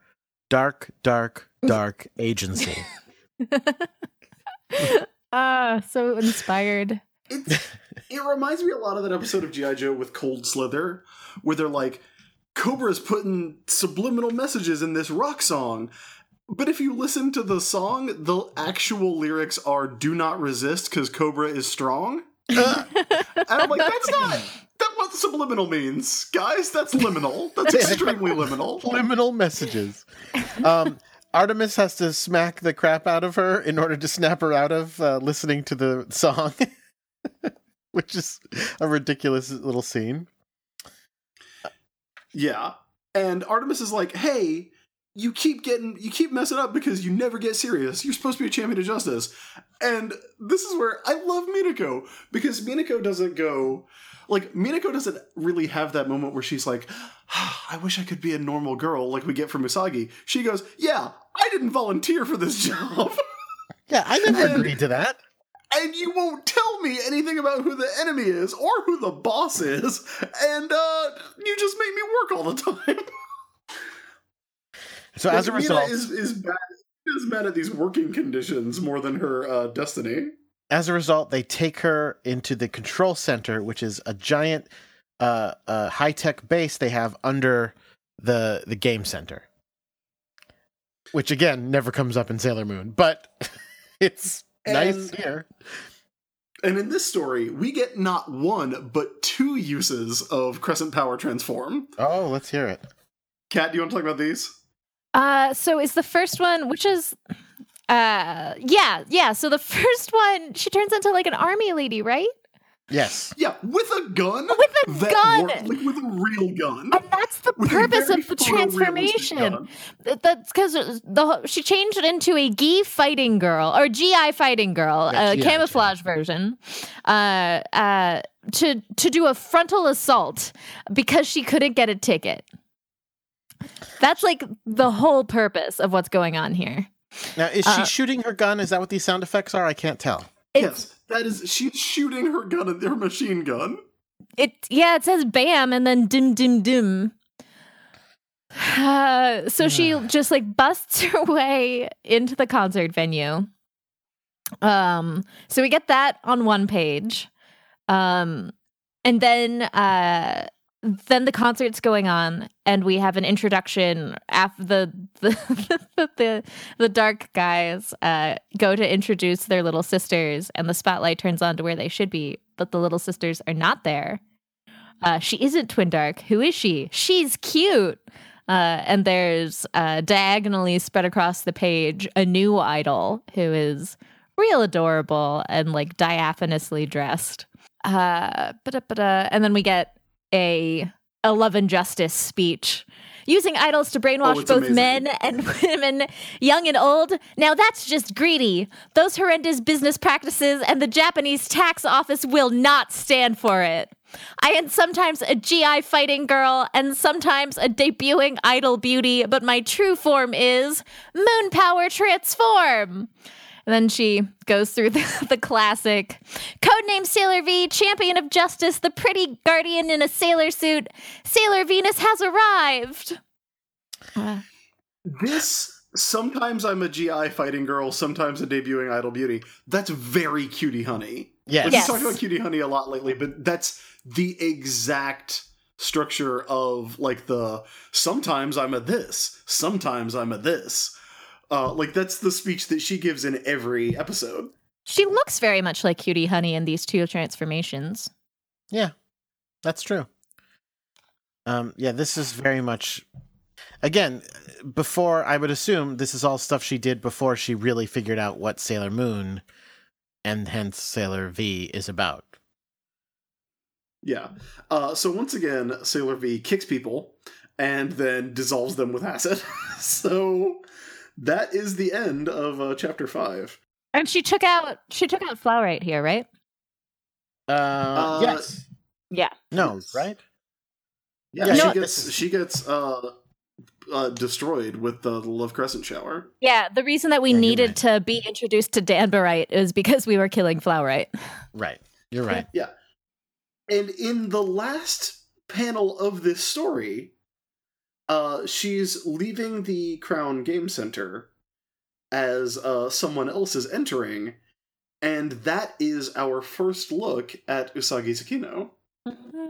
"Dark, Dark, Dark Agency." *laughs* *laughs* Ah, so inspired. It's, it reminds me a lot of that episode of G.I. Joe with Cold Slither, where they're like, Cobra's putting subliminal messages in this rock song. But if you listen to the song, the actual lyrics are do not resist because Cobra is strong. *laughs* Uh, And I'm like, that's not that what subliminal means. Guys, that's liminal. That's extremely liminal. *laughs* liminal messages. Um, Artemis has to smack the crap out of her in order to snap her out of uh, listening to the song, *laughs* which is a ridiculous little scene. Yeah. And Artemis is like, hey, you keep getting you keep messing up because you never get serious. You're supposed to be a champion of justice. And this is where I love Minako, because Minako doesn't go like Minako doesn't really have that moment where she's like, *sighs* I wish I could be a normal girl like we get from Usagi. She goes, Yeah, I didn't volunteer for this *laughs* job. Yeah, I never And- agreed to that. and you won't tell me anything about who the enemy is or who the boss is, and uh you just make me work all the *laughs* time. So as a result, Mina is is bad is mad at these working conditions more than her uh, destiny. as a result, they take her into the control center, which is a giant, uh, uh, high tech base they have under the the game center, which again never comes up in Sailor Moon, but *laughs* it's nice here. And in this story, we get not one but two uses of Crescent Power Transform. Oh, let's hear it. Kat, do you want to talk about these? Uh so is the first one which is uh yeah, yeah. So the *laughs* first one she turns into like an army lady, right? Yes. Yeah, with a gun. With a gun! wor- like with a real gun. And that's the With purpose of the transformation. That's because the she changed it into a gi fighting girl or GI fighting girl, Yeah, a GI, camouflage version, uh, uh, to to do a frontal assault because she couldn't get a ticket. That's like the whole purpose of what's going on here. Now, is she Uh, shooting her gun? Is that what these sound effects are? I can't tell. Yes, that is. She's shooting her gun, at her machine gun. it yeah, it says bam and then dim dim dim. Uh, so she *sighs* just like busts *laughs* her way into the concert venue. Um, so we get that on one page. Um, and then uh then the concert's going on and we have an introduction after the *laughs* the the, the dark guys uh go to introduce their little sisters and the spotlight turns on to where they should be but the little sisters are not there. Uh she isn't twin dark. Who is she? She's cute! Uh and there's uh diagonally spread across the page a new idol who is real adorable and like diaphanously dressed. Uh and then we get a a love and justice speech using idols to brainwash Oh, both amazing. men and *laughs* women young and old now that's just greedy those horrendous business practices and the japanese tax office will not stand for it I am sometimes a GI fighting girl and sometimes a debuting idol beauty, but my true form is moon power transform. And then she goes through *laughs* the, the classic codename Sailor V, champion of justice, the pretty guardian in a sailor suit. Sailor Venus has arrived. Uh, This sometimes I'm a GI fighting girl, sometimes a debuting idol beauty. That's very cutie honey. Yes. Yes. We've talked about cutie honey a lot lately, but that's the exact structure of like the sometimes I'm a this, sometimes I'm a this. Uh, like that's the speech that she gives in every episode. she looks very much like Cutie Honey in these two transformations. Yeah, that's true. Um, yeah, this is very much. Again, before I would assume this is all stuff she did before she really figured out what Sailor Moon, and hence Sailor V, is about. Yeah. Uh, so once again, Sailor V kicks people and then dissolves them with acid. *laughs* so that is the end of uh, chapter five. And she took out she took out Fluorite here, right? Uh, Uh, yes. Yeah. No, right? Yeah, Yeah, she no- gets she gets uh, uh, destroyed with the Love Crescent shower. Yeah, the reason that we Yeah, needed right. to be introduced to Danburite is because we were killing Fluorite. Right. You're right. Yeah. And in the last panel of this story, uh, she's leaving the Crown Game Center as uh, someone else is entering, and that is our first look at Usagi Tsukino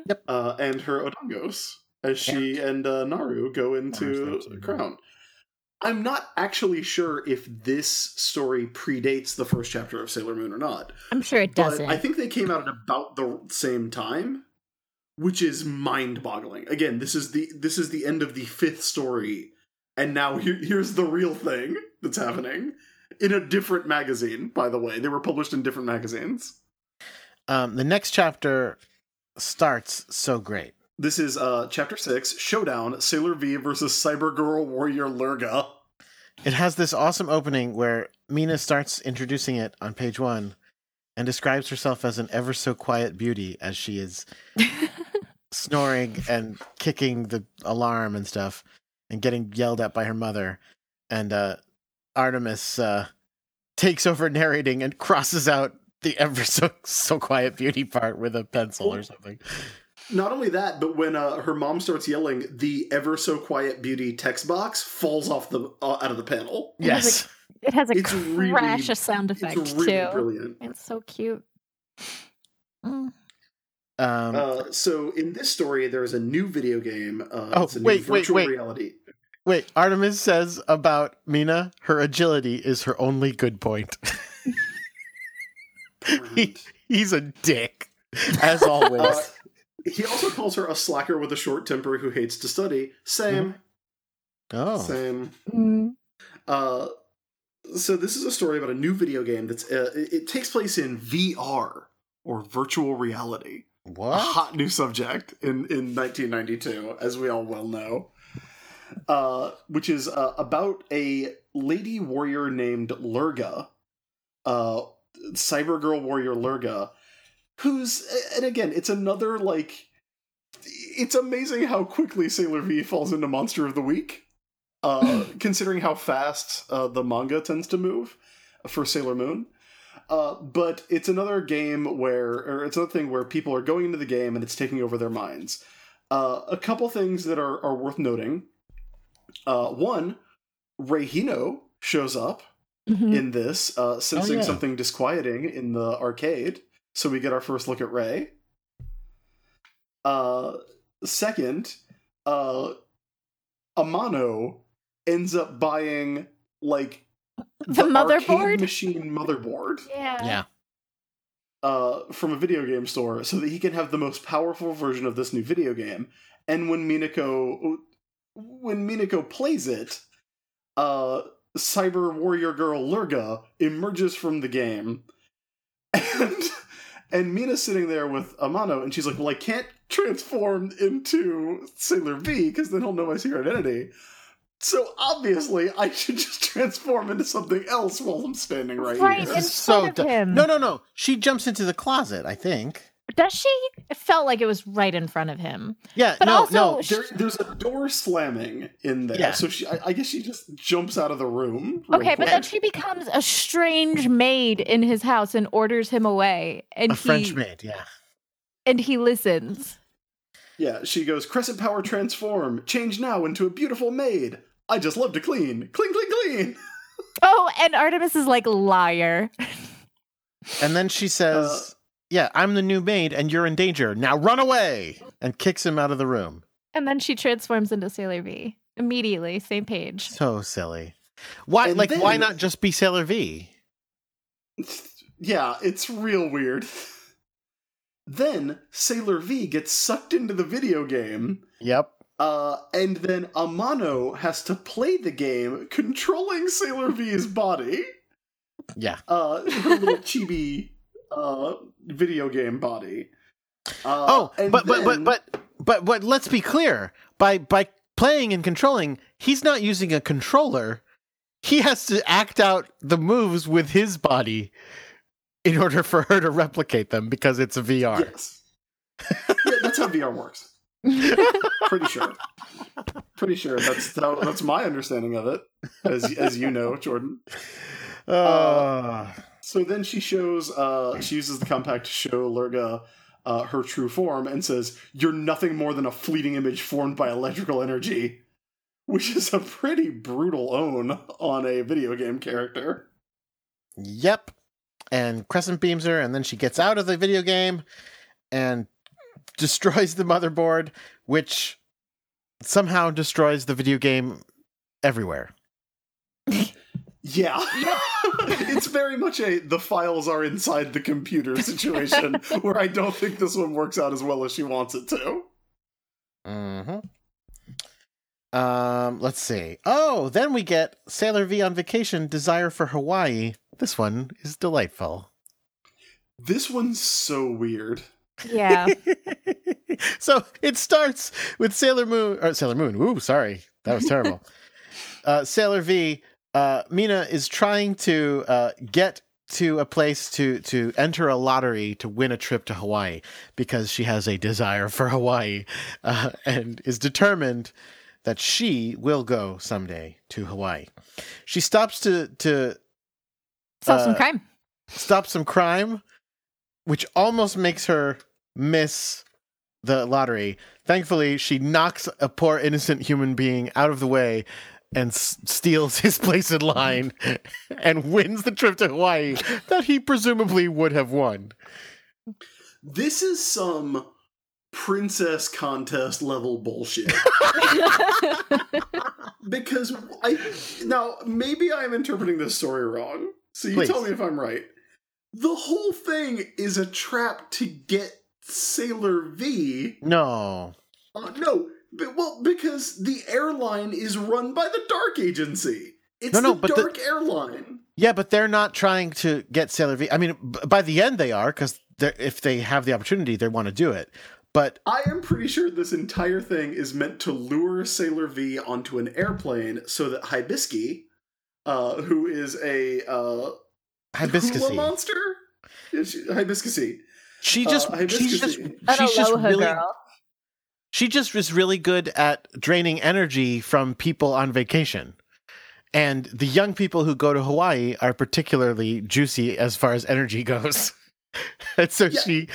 yep. uh, and her Odangos as she and uh, Naru go into Naru's the Crown. I'm not actually sure if this story predates the first chapter of Sailor Moon or not. I'm sure it doesn't. I think they came out at about the same time, which is mind-boggling. Again, this is the this is the end of the fifth story, and now here, here's the real thing that's happening in a different magazine. By the way, they were published in different magazines. Um, the next chapter starts so great. This is uh chapter six, Showdown: Sailor V versus Cyber Girl Warrior Lurga. It has this awesome opening where Mina starts introducing it on page one and describes herself as an ever so quiet beauty as she is *laughs* snoring and kicking the alarm and stuff and getting yelled at by her mother. And uh, Artemis uh, takes over narrating and crosses out the ever so, so quiet beauty part with a pencil or something. Not only that, but when uh, her mom starts yelling, the ever so quiet beauty text box falls off the uh, out of the panel. It has Yes. it has a It's really- crash of sound effect It's really too. brilliant. It's so cute. Mm. Um, Uh, so in this story, there is a new video game. Uh, Oh, it's a new wait, wait, virtual wait. reality. Wait, Artemis says about Mina, her agility is her only good point. *laughs* he, he's a dick, *laughs* as always. Uh, he also calls her a slacker with a short temper who hates to study. Same, oh, same. Mm. Uh, so this is a story about a new video game that's uh, it, it takes place in VR. or virtual reality. A hot new subject in, in 1992, as we all well know. Uh, which is uh, about a lady warrior named Lurga, uh, cyber girl warrior Lurga, who's and again, it's another like, it's amazing how quickly Sailor V falls into Monster of the Week, uh, *laughs* considering how fast uh, the manga tends to move for Sailor Moon. Uh, but it's another game where, or it's another thing where people are going into the game and it's taking over their minds. Uh, a couple things that are, are worth noting. Uh, one, Rei Hino shows up Mhm. in this, uh, sensing yeah. something disquieting in the arcade. So we get our first look at Rei. Uh, second, uh, Amano ends up buying like The arcade motherboard? machine motherboard Yeah. Yeah. uh, from a video game store so that he can have the most powerful version of this new video game. And when Minako when Minako plays it, uh, Cyber Warrior Girl Lurga emerges from the game, and and Mina's sitting there with Amano, and she's like, "Well, I can't transform into Sailor V because then he'll know my secret identity." So obviously, I should just *laughs* transform into something else while I'm standing right, Right, here. in This so front du- of him. No, no, no. She jumps into the closet, I think. Does she? It felt like it was right in front of him. Yeah, But no, also, no. There, there's a door slamming in there, Yeah. so she, I, I guess she just jumps out of the room. real Okay, but then she becomes a strange maid in his house and orders him away, and A he French maid, yeah. and he listens. yeah, she goes crescent power transform, change now into a beautiful maid. I just love to clean, clean, clean, clean. *laughs* Oh, and Artemis is like liar. And then she says, Uh, Yeah, I'm the new maid and you're in danger. Now run away! And kicks him out of the room. And then she transforms into Sailor V immediately, same page. So silly. Why And like why not just be Sailor V? yeah, it's real weird. *laughs* then Sailor V gets sucked into the video game. Yep. Uh, and then Amano has to play the game controlling Sailor V's body. Yeah. uh, *laughs* her little chibi uh, video game body. Uh, Oh, and but, but then- but but but but let's be clear. By by playing and controlling, he's not using a controller. He has to act out the moves with his body in order for her to replicate them because it's a VR. yes, yeah, that's how VR works. *laughs* Pretty sure. Pretty sure that's how, that's my understanding of it, as as you know, Jordan. *laughs* Uh, So then she shows, uh, she uses the compact to show Lurga uh, her true form and says, "You're nothing more than a fleeting image formed by electrical energy," which is a pretty brutal own on a video game character. Yep. And Crescent beams her, and then she gets out of the video game and destroys the motherboard, which somehow destroys the video game everywhere. *laughs* Yeah. *laughs* it's very much a the files are inside the computer situation *laughs* where I don't think this one works out as well as she wants it to. Mm-hmm. Um, let's see. Oh, then we get Sailor V on vacation, Desire for Hawaii. This one is delightful. This one's so weird. Yeah. *laughs* so it starts with Sailor Moon or Sailor Moon. Ooh, sorry. That was terrible. *laughs* uh, Sailor V, uh, Mina is trying to uh, get to a place to to enter a lottery to win a trip to Hawaii because she has a desire for Hawaii uh, and is determined that she will go someday to Hawaii. She stops to to some Uh, crime. stop some crime, which almost makes her miss the lottery. Thankfully, she knocks a poor innocent human being out of the way and s- steals *laughs* his place in line *laughs* and wins the trip to Hawaii that he presumably would have won. This is some princess contest level bullshit. *laughs* because I now maybe I'm interpreting this story wrong. So you Please. tell me if I'm right. The whole thing is a trap to get Sailor V. No. Uh, no, but, well, because the airline is run by the Dark Agency. It's No, no, the but the- Dark Airline. Yeah, but they're not trying to get Sailor V. I mean, b- by the end they are because if they have the opportunity, they want to do it. But I am pretty sure this entire thing is meant to lure Sailor V onto an airplane so that Hibisky, uh, who is a uh, hula hibiscusy, monster, Hibiscusy. She just Uh, she's just hibiscusy. An she's just really girl. she just was really good at draining energy from people on vacation. And the young people who go to Hawaii are particularly juicy as far as energy *laughs* goes. and so Yeah. she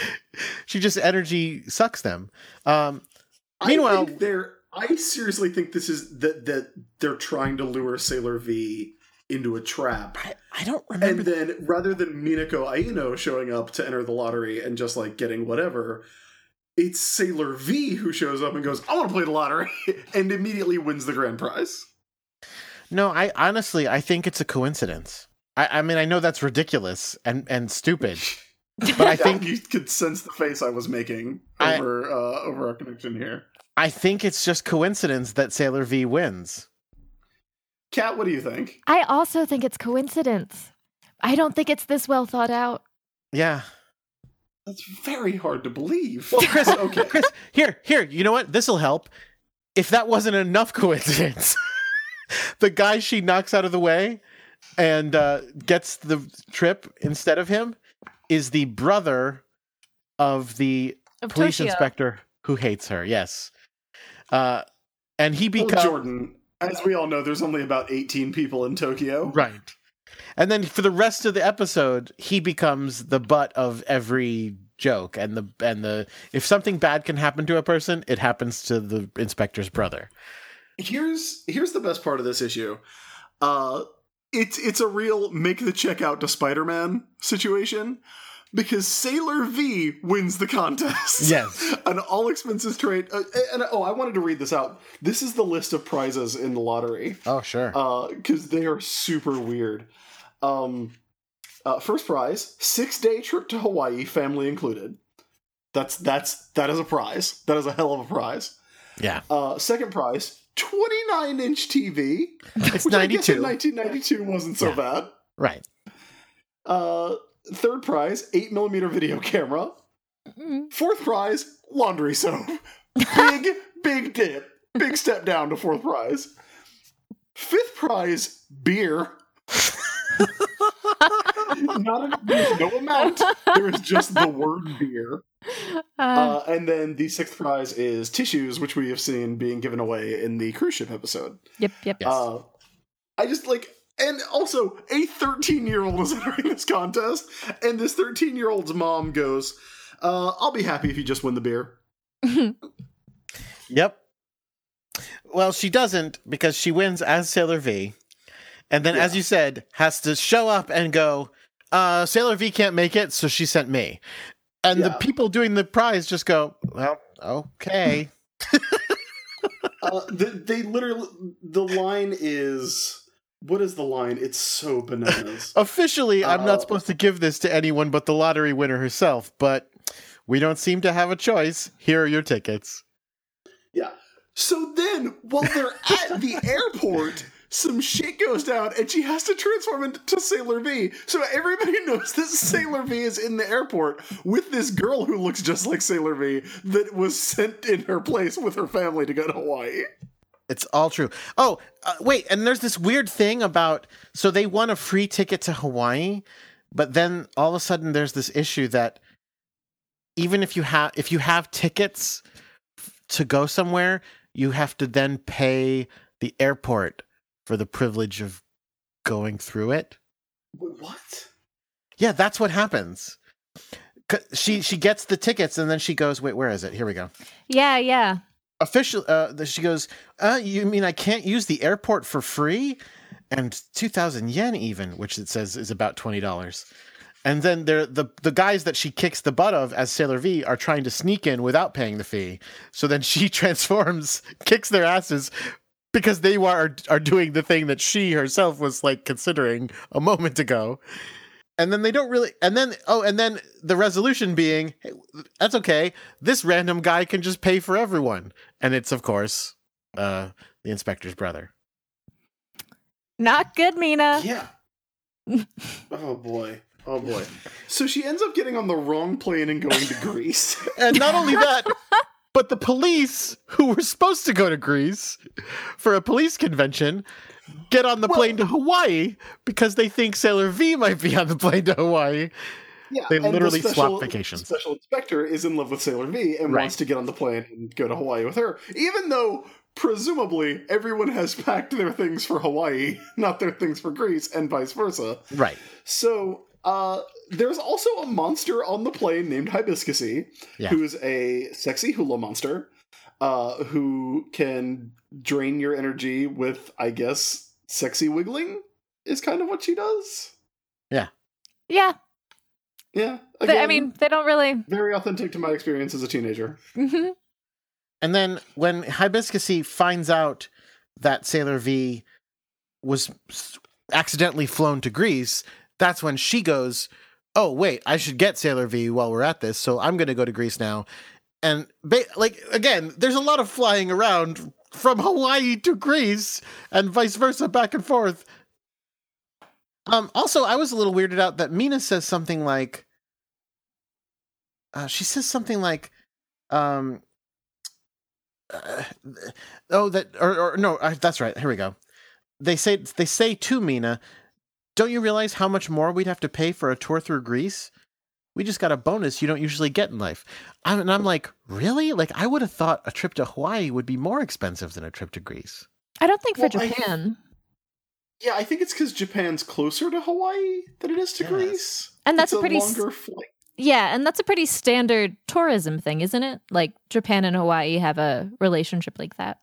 she just energy sucks them. Um I Meanwhile- think they're. I seriously think this is that that they're trying to lure Sailor V into a trap. I, I don't remember And then rather than Minako Aino showing up to enter the lottery and just like getting whatever, it's Sailor V who shows up and goes, I want to play the lottery *laughs* and immediately wins the grand prize. No, I honestly I think it's a coincidence. I, I mean I know that's ridiculous and, and stupid. *laughs* But I think you could sense the face I was making I- over uh, over our connection here. I think it's just coincidence that Sailor V wins. Kat, what do you think? I also think it's coincidence. I don't think it's this well thought out. Yeah. That's very hard to believe. Well, Chris, *laughs* okay. Chris, here, here, you know what? This'll help. If that wasn't enough coincidence, *laughs* the guy she knocks out of the way and uh, gets the trip instead of him is the brother of the Of police Toshio. inspector who hates her. Yes. Uh, and he Well, becomes Jordan, as we all know, there's only about 18 people in Tokyo. right. And then for the rest of the episode, he becomes the butt of every joke and the and the if something bad can happen to a person, it happens to the inspector's brother. Here's here's the best part of this issue. Uh it's it's a real make the check out to Spider-Man situation because Sailor V wins the contest. Yes. *laughs* An all expenses trade uh, and oh, I wanted to read this out. This is the list of prizes in the lottery. Oh, sure. uh because they are super weird um uh, first prize six day trip to hawaii family included that's that's that is a prize that is a hell of a prize yeah. uh second prize 29 inch tv It's which i guess in 92. 1992 wasn't so Yeah. bad Right. uh third prize 8 millimeter video camera. Mm. fourth prize laundry soap. Big *laughs* big dip. Big step down to fourth prize. Fifth prize beer. Not a, there's no amount. There is just the word beer. Uh, uh, and then the sixth prize is tissues which we have seen being given away in the cruise ship episode. Yep, yep. Yes. uh, i just like and also a 13 year old is entering this contest and this 13 year old's mom goes uh, i'll be happy if you just win the beer Yep. Well, she doesn't because she wins as Sailor V. And then, as you said, has to show up and go, uh, Sailor V can't make it, so she sent me. And the people doing the prize just go, well, okay. *laughs* uh, the, they literally the line is what is the line it's so bananas *laughs* Officially, I'm Uh, not supposed to give this to anyone but the lottery winner herself, but we don't seem to have a choice. Here are your tickets. yeah so then while they're *laughs* at the airport some shit goes down and she has to transform into Sailor V. So everybody *laughs* knows that Sailor V is in the airport with this girl who looks just like Sailor V that was sent in her place with her family to go to Hawaii. It's all true. Oh, uh, wait, and there's this weird thing about so they won a free ticket to Hawaii, but then all of a sudden there's this issue that even if you have if you have tickets f- to go somewhere, you have to then pay the airport for the privilege of going through it. What? Yeah, that's what happens. She she gets the tickets and then she goes, "Wait, where is it? Here we go." Yeah, yeah. Official uh she goes uh you mean i can't use the airport for free? And 2000 yen even which it says is about $20 and then there the the guys that she kicks the butt of as sailor v are trying to sneak in without paying the fee. So then she *laughs* transforms kicks their asses because they are are doing the thing that she herself was like considering a moment ago. And then they don't really and then oh and then the resolution being hey, that's okay. This random guy can just pay for everyone and it's of course uh the inspector's brother Not good, Mina. Yeah. *laughs* oh boy. Oh boy. So she ends up getting on the wrong plane and going to *laughs* Greece. *laughs* And not only that, but the police who were supposed to go to Greece for a police convention get on the Well- plane to Hawaii because they think Sailor V might be on the plane to Hawaii. Yeah, They and the literally swap special- vacations. Special inspector is in love with Sailor V and Right. wants to get on the plane and go to Hawaii with her, even though presumably everyone has packed their things for Hawaii, *laughs* not their things for Greece, and vice versa. Right. So uh, there's also a monster on the plane named Hibiscusy, Yeah. who is a sexy hula monster, uh, who can drain your energy with, I guess, sexy wiggling. Is kind of what she does. Yeah. Yeah, But, I mean, they don't really. very authentic to my experience as a teenager. Mhm. And then when Hibiscusy finds out that Sailor V was accidentally flown to Greece, that's when she goes, "Oh wait, I should get Sailor V while we're at this, so I'm going to go to Greece now." And ba- like again, there's a lot of flying around from Hawaii to Greece and vice versa, back and forth. Um, also, I was a little weirded out that Mina says something like, uh, she says something like, um, uh, oh that or, or no uh, that's right here we go they say they say to mina don't you realize how much more we'd have to pay for a tour through greece we just got a bonus you don't usually get in life I'm, and i'm like really like i would have thought a trip to hawaii would be more expensive than a trip to greece I don't think for Well, I- Japan. Yeah, I think it's because Japan's closer to Hawaii than it is to Yes. Greece. And that's It's a pretty s- longer flight. Yeah, and that's a pretty standard tourism thing, isn't it? Like Japan and Hawaii have a relationship like that.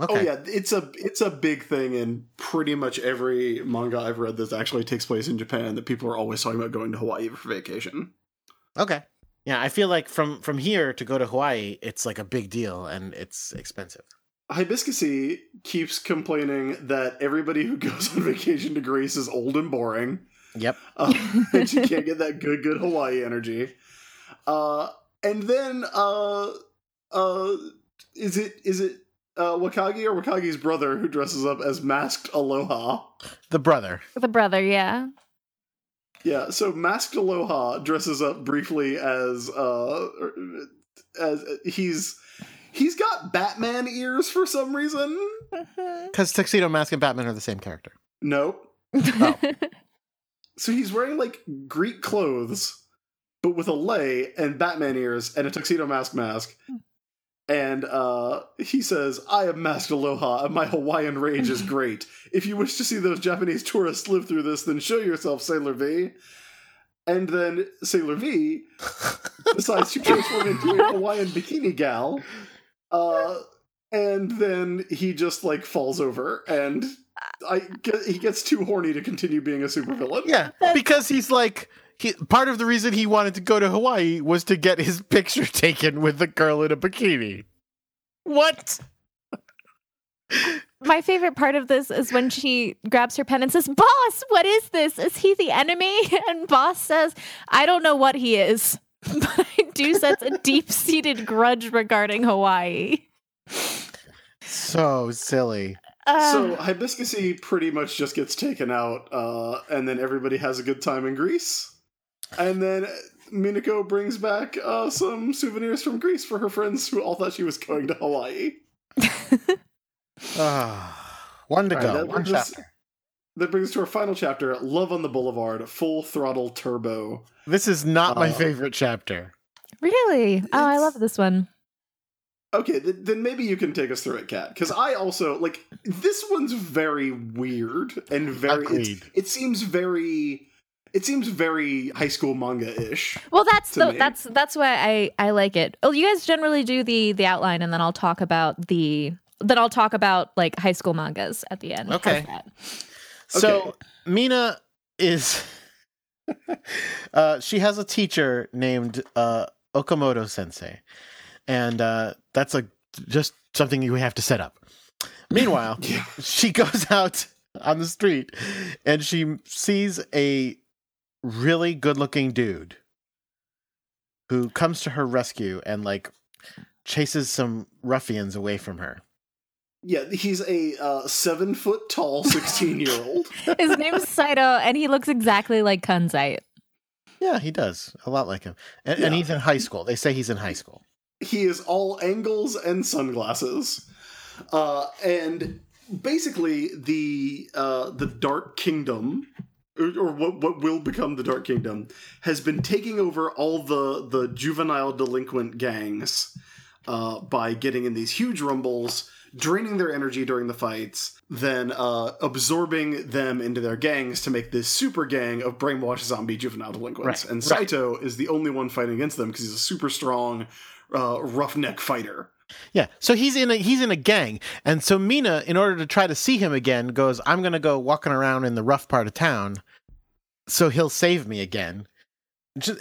okay Oh yeah, it's a it's a big thing in pretty much every manga I've read that actually takes place in Japan. That people are always talking about going to Hawaii for vacation. okay yeah i feel like from from here to go to hawaii it's like a big deal and it's expensive Hibiscusy keeps complaining that everybody who *laughs* goes on vacation to Greece is old and boring. Yep *laughs* uh, and she can't get that good good Hawaii energy. Uh, and then uh, uh, is it is it uh, Wakagi or Wakagi's brother who dresses up as masked Aloha? the brother The brother, yeah. Yeah, so masked Aloha dresses up briefly as uh, as he's he's got Batman ears for some reason. because tuxedo mask and batman are the same character Nope. *laughs* Oh. So he's wearing like Greek clothes, but with a lei and Batman ears and a tuxedo mask mask. And uh, he says, I am Masked Aloha, and my Hawaiian rage is *laughs* great. If you wish to see those Japanese tourists live through this, then show yourself, Sailor V. And then Sailor V *laughs* decides to transform into a Hawaiian bikini gal. Uh, and then he just like falls over and I get, he gets too horny to continue being a supervillain. Yeah, because he's like he, part of the reason he wanted to go to Hawaii was to get his *laughs* picture taken with the girl in a bikini. What? My favorite part of this is when she grabs her pen and says, Boss, what is this? Is he the enemy? *laughs* And Boss says, I don't know what he is, *laughs* but I do sense a deep seated grudge regarding Hawaii. So silly. Uh, So Hibiscusy pretty much just gets taken out, uh, and then everybody has a good time in Greece. And then Minako brings back uh, some souvenirs from Greece for her friends who all thought she was going to Hawaii. Ah, one to All right, go. that One brings us- chapter. That brings us to our final chapter, Love on the Boulevard, Full Throttle Turbo. This is not my Uh, favorite chapter. really? Oh, I love this one. Okay, th- then maybe you can take us through it, Kat. Because I also like this one's very weird and very. Agreed. It seems very. It seems very high school manga ish. Well, that's the me. that's that's why I I like it. Oh, you guys generally do the the outline, and then I'll talk about the then I'll talk about like high school mangas at the end. Okay. So Okay. Mina is *laughs* uh she has a teacher named uh Okamoto sensei. And uh that's a just something you have to set up. Meanwhile, *laughs* Yeah. she goes out on the street and she sees a really good-looking dude who comes to her rescue and like chases some ruffians away from her. Yeah, he's a uh, seven foot tall, *laughs* 16 year old. His name's Saito, and he looks exactly like Kunzite. Yeah, he does a lot like him, and, and he's in high school. They say he's in high school. He is all angles and sunglasses uh, and basically the uh, the dark kingdom or, or what, what will become the dark kingdom has been taking over all the the juvenile delinquent gangs uh, by getting in these huge rumbles draining their energy during the fights then uh, absorbing them into their gangs to make this super gang of brainwashed zombie juvenile delinquents Right, and right. saito is the only one fighting against them because he's a super strong uh, roughneck fighter. Yeah, so he's in a he's in a gang, and so Mina, in order to try to see him again, goes, "I'm gonna go walking around in the rough part of town, so he'll save me again."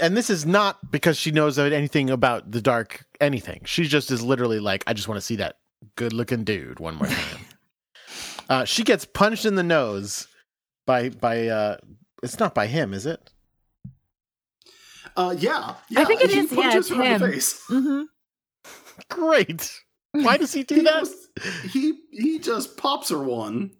And this is not because she knows anything about the dark anything. She just is literally like, "I just want to see that good looking dude one more time." *laughs* uh, she gets punched in the nose by by uh, it's not by him, is it? Uh, yeah, yeah. think it he is, yeah, punches it's her in the him. face. *laughs* hmm Great. Why does he do He, that? just, he he just pops her one.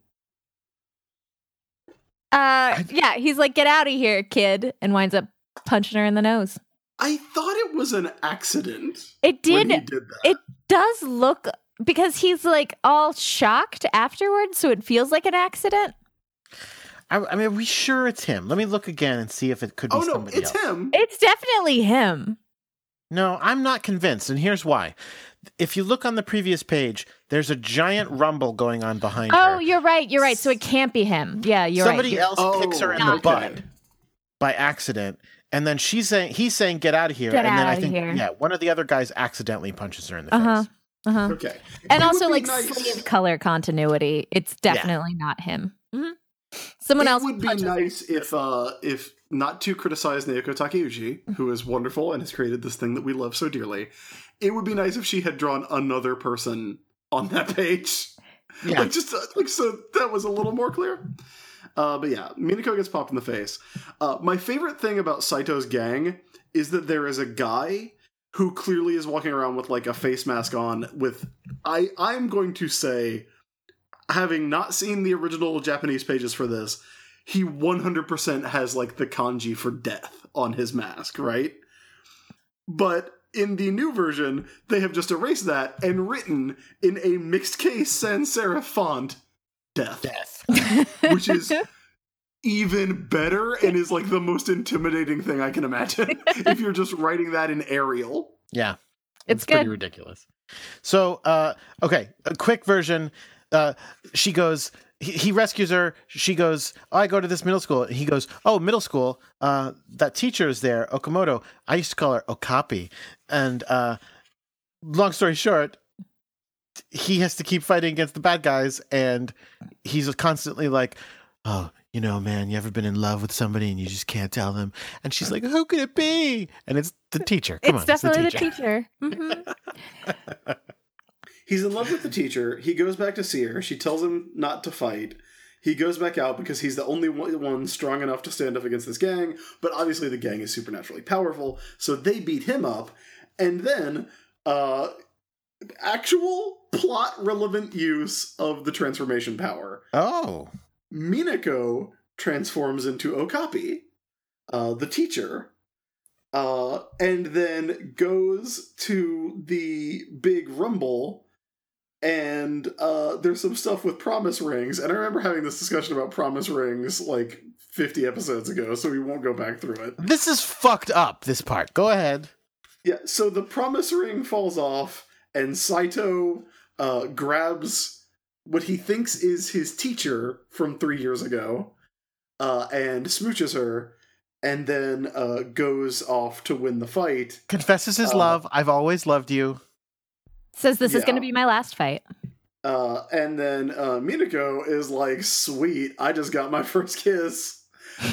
Uh, yeah, he's like, "Get out of here, kid," and winds up punching her in the nose. I thought it was an accident. It when did. he did that. It does look because he's like all shocked afterwards, so it feels like an accident. I, I mean, are we sure it's him? Let me look again and see if it could be oh no, somebody it's else. him. It's definitely him. No, I'm not convinced, and here's why. If you look on the previous page, there's a giant rumble going on behind Oh, her. you're right. You're right. So it can't be him. Yeah, you're Somebody right. else Oh, kicks her in the Not butt by accident, and then she's saying he's saying get out of here, Get and then I think here. yeah, one of the other guys accidentally punches her in the Uh huh. face. Uh huh. Okay, And It also, like nice- sleeve color continuity. It's definitely not him. Mhm. Someone it else would be punches her. nice if uh if not to criticize Naoko Takeuchi, who is wonderful and has created this thing that we love so dearly. It would be nice if she had drawn another person on that *laughs* page. Yeah. like just uh, like so that was a little more clear. Uh, but yeah, Minako gets popped in the face. Uh, my favorite thing about Saito's gang is that there is a guy who clearly is walking around with like a face mask on. With I, I'm going to say, having not seen the original Japanese pages for this, he 100% has like the kanji for death on his mask, right? But in the new version, they have just erased that and written in a mixed case sans serif font, death, Death. *laughs* which is even better and is like the most intimidating thing I can imagine *laughs* if you're just writing that in Arial. Yeah. It's pretty good. ridiculous. So, uh, okay, a quick version. Uh, she goes, he, he rescues her. She goes, oh, I go to this middle school. He goes, Oh, middle school. Uh, that teacher is there, Okamoto. I used to call her Okapi. And uh, long story short, he has to keep fighting against the bad guys. And he's constantly like, Oh, you know, man, you ever been in love with somebody and you just can't tell them? And she's like, Who could it be? And it's the teacher. Come it's on, definitely it's the teacher. Mhm. *laughs* He's in love with the teacher. He goes back to see her. She tells him not to fight. He goes back out because he's the only one strong enough to stand up against this gang, but obviously the gang is supernaturally powerful, so they beat him up. And then, uh, actual plot relevant use of the transformation power. Oh. Minako transforms into Okapi, uh, the teacher, uh, and then goes to the big rumble. And uh, there's some stuff with promise rings, and I remember having this discussion about promise rings like 50 episodes ago, so we won't go back through it. This is fucked up, this part. Go ahead. Yeah, so the promise ring falls off, and Saito uh, grabs what he thinks is his teacher from three years ago, uh, and smooches her, and then uh, goes off to win the fight. Confesses his Uh, love. I've always loved you. Says this is going to be my last fight. Uh, and then uh, Minako is like, "Sweet, I just got my *laughs* first kiss."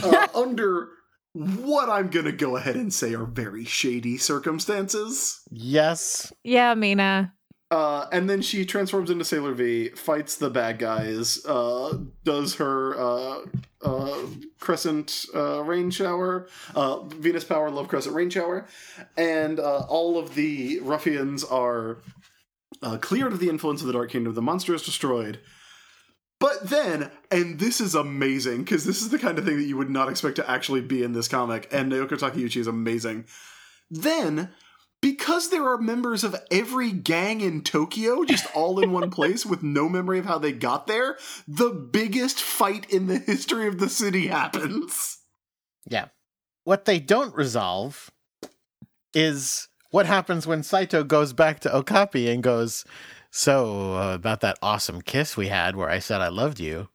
Uh, *laughs* under what I'm gonna go ahead and say are very shady circumstances. Yes. Yeah, Mina. Uh, and then she transforms into Sailor V, fights the bad guys, uh, does her uh, uh, Crescent uh, Rain Shower, uh, Venus Power Love Crescent Rain Shower, and uh, all of the ruffians are uh, cleared of the influence of the Dark Kingdom. The monster is destroyed. But then, and this is amazing because this is the kind of thing that you would not expect to actually be in this comic, and Naoko Takeuchi is amazing. Then, because there are members of every gang in Tokyo just all in one place with no memory of how they got there, the biggest fight in the history of the city happens. Yeah. What they don't resolve is what happens when Saito goes back to Okapi and goes, So, uh, about that awesome kiss we had where I said I loved you.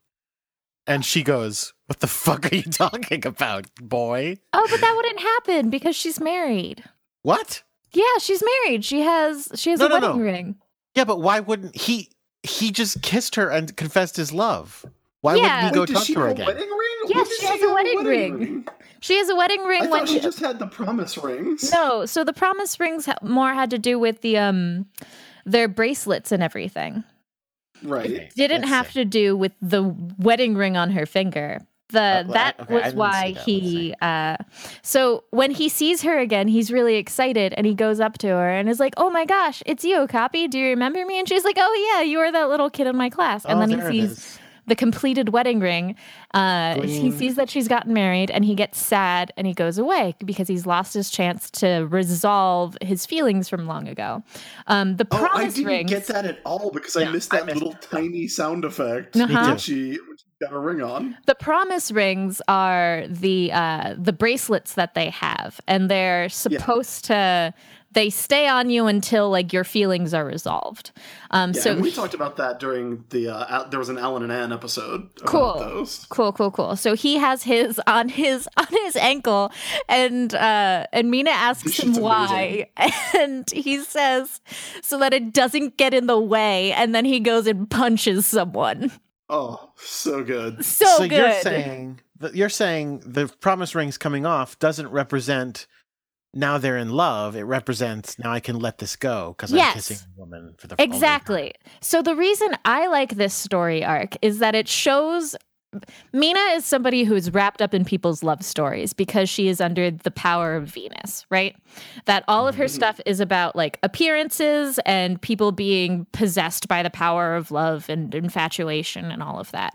And she goes, What the fuck are you *laughs* talking about, boy? Oh, but that wouldn't happen because she's married. What? Yeah, she's married. She has she has No, a no, wedding no. ring. Yeah, but why wouldn't he? He just kissed her and confessed his love. Why Yeah. wouldn't he go Wait, does talk she to her have a again? wedding ring? Yes, When did she has get a wedding ring. She has a wedding ring I when thought she she just had the promise rings. No, so the promise rings more had to do with the um their bracelets and everything. Right. Okay, Didn't let's have see. to do with the wedding ring on her finger. The Uh, that okay, was why that. He uh so when he sees her again, he's really excited and he goes up to her and is like, "Oh my gosh, it's you, Copy. Do you remember me?" And she's like, "Oh yeah, you were that little kid in my class." And Oh, then he sees is. The completed wedding ring. Uh, he sees that she's gotten married and he gets sad and he goes away because he's lost his chance to resolve his feelings from long ago. Um, the Oh, I promise didn't rings. get that at all because I Yeah, missed I that missed little that. tiny sound effect Uh-huh. when she she got a ring on. The promise rings are the uh, the bracelets that they have, and they're supposed to. They stay on you until like your feelings are resolved. Um, Yeah, so and we talked about that during the uh, there was an Alan and Ann episode about Cool. those. Cool, cool, cool. So he has his *laughs* on his on his ankle, and uh, and Mina asks him shit's why, *laughs* and he says so that it doesn't get in the way, and then he goes and punches someone. Oh, so good. So, so good. you're saying that you're saying the promise rings coming off doesn't represent now they're in love. It represents now I can let this go because Yes. I'm kissing a woman for the. Exactly. So the reason I like this story arc is that it shows Mina is somebody who is wrapped up in people's love stories because she is under the power of Venus, right? That all of her Mhm. stuff is about like appearances and people being possessed by the power of love and infatuation and all of that.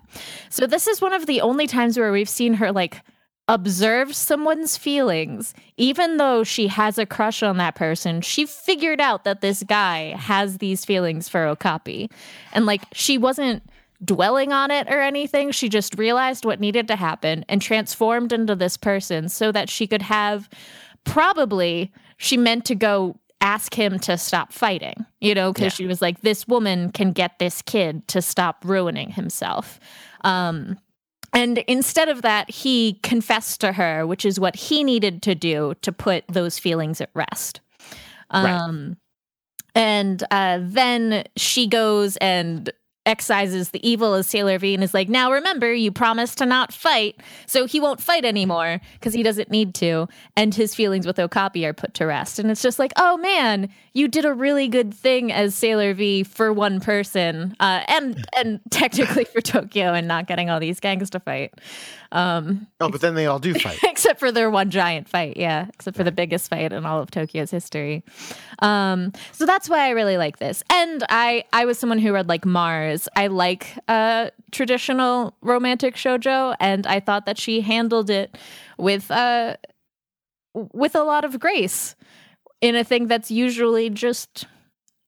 So this is one of the only times where we've seen her like observe someone's feelings even though she has a crush on that person she figured out that this guy has these feelings for okapi. And like she wasn't dwelling on it or anything. She just realized what needed to happen and transformed into this person so that she could have probably she meant to go ask him to stop fighting you know because Yeah. she was like this woman can get this kid to stop ruining himself. Um and instead of that, he confessed to her, which is what he needed to do to put those feelings at rest. Right. Um, And uh, then she goes and excises the evil as Sailor V and is like, now remember, you promised to not fight. So he won't fight anymore because he doesn't need to. And his feelings with Okapi are put to rest. And it's just like, oh man, you did a really good thing as Sailor V for one person uh, and, and *laughs* technically for Tokyo and not getting all these gangs to fight. Um, Oh, but then they all do fight. *laughs* except for their one giant fight yeah except for the biggest fight in all of tokyo's history. Um so that's why i really like this. And i i was someone who read like mars. I like uh traditional romantic shojo and i thought that she handled it with uh with a lot of grace in a thing that's usually just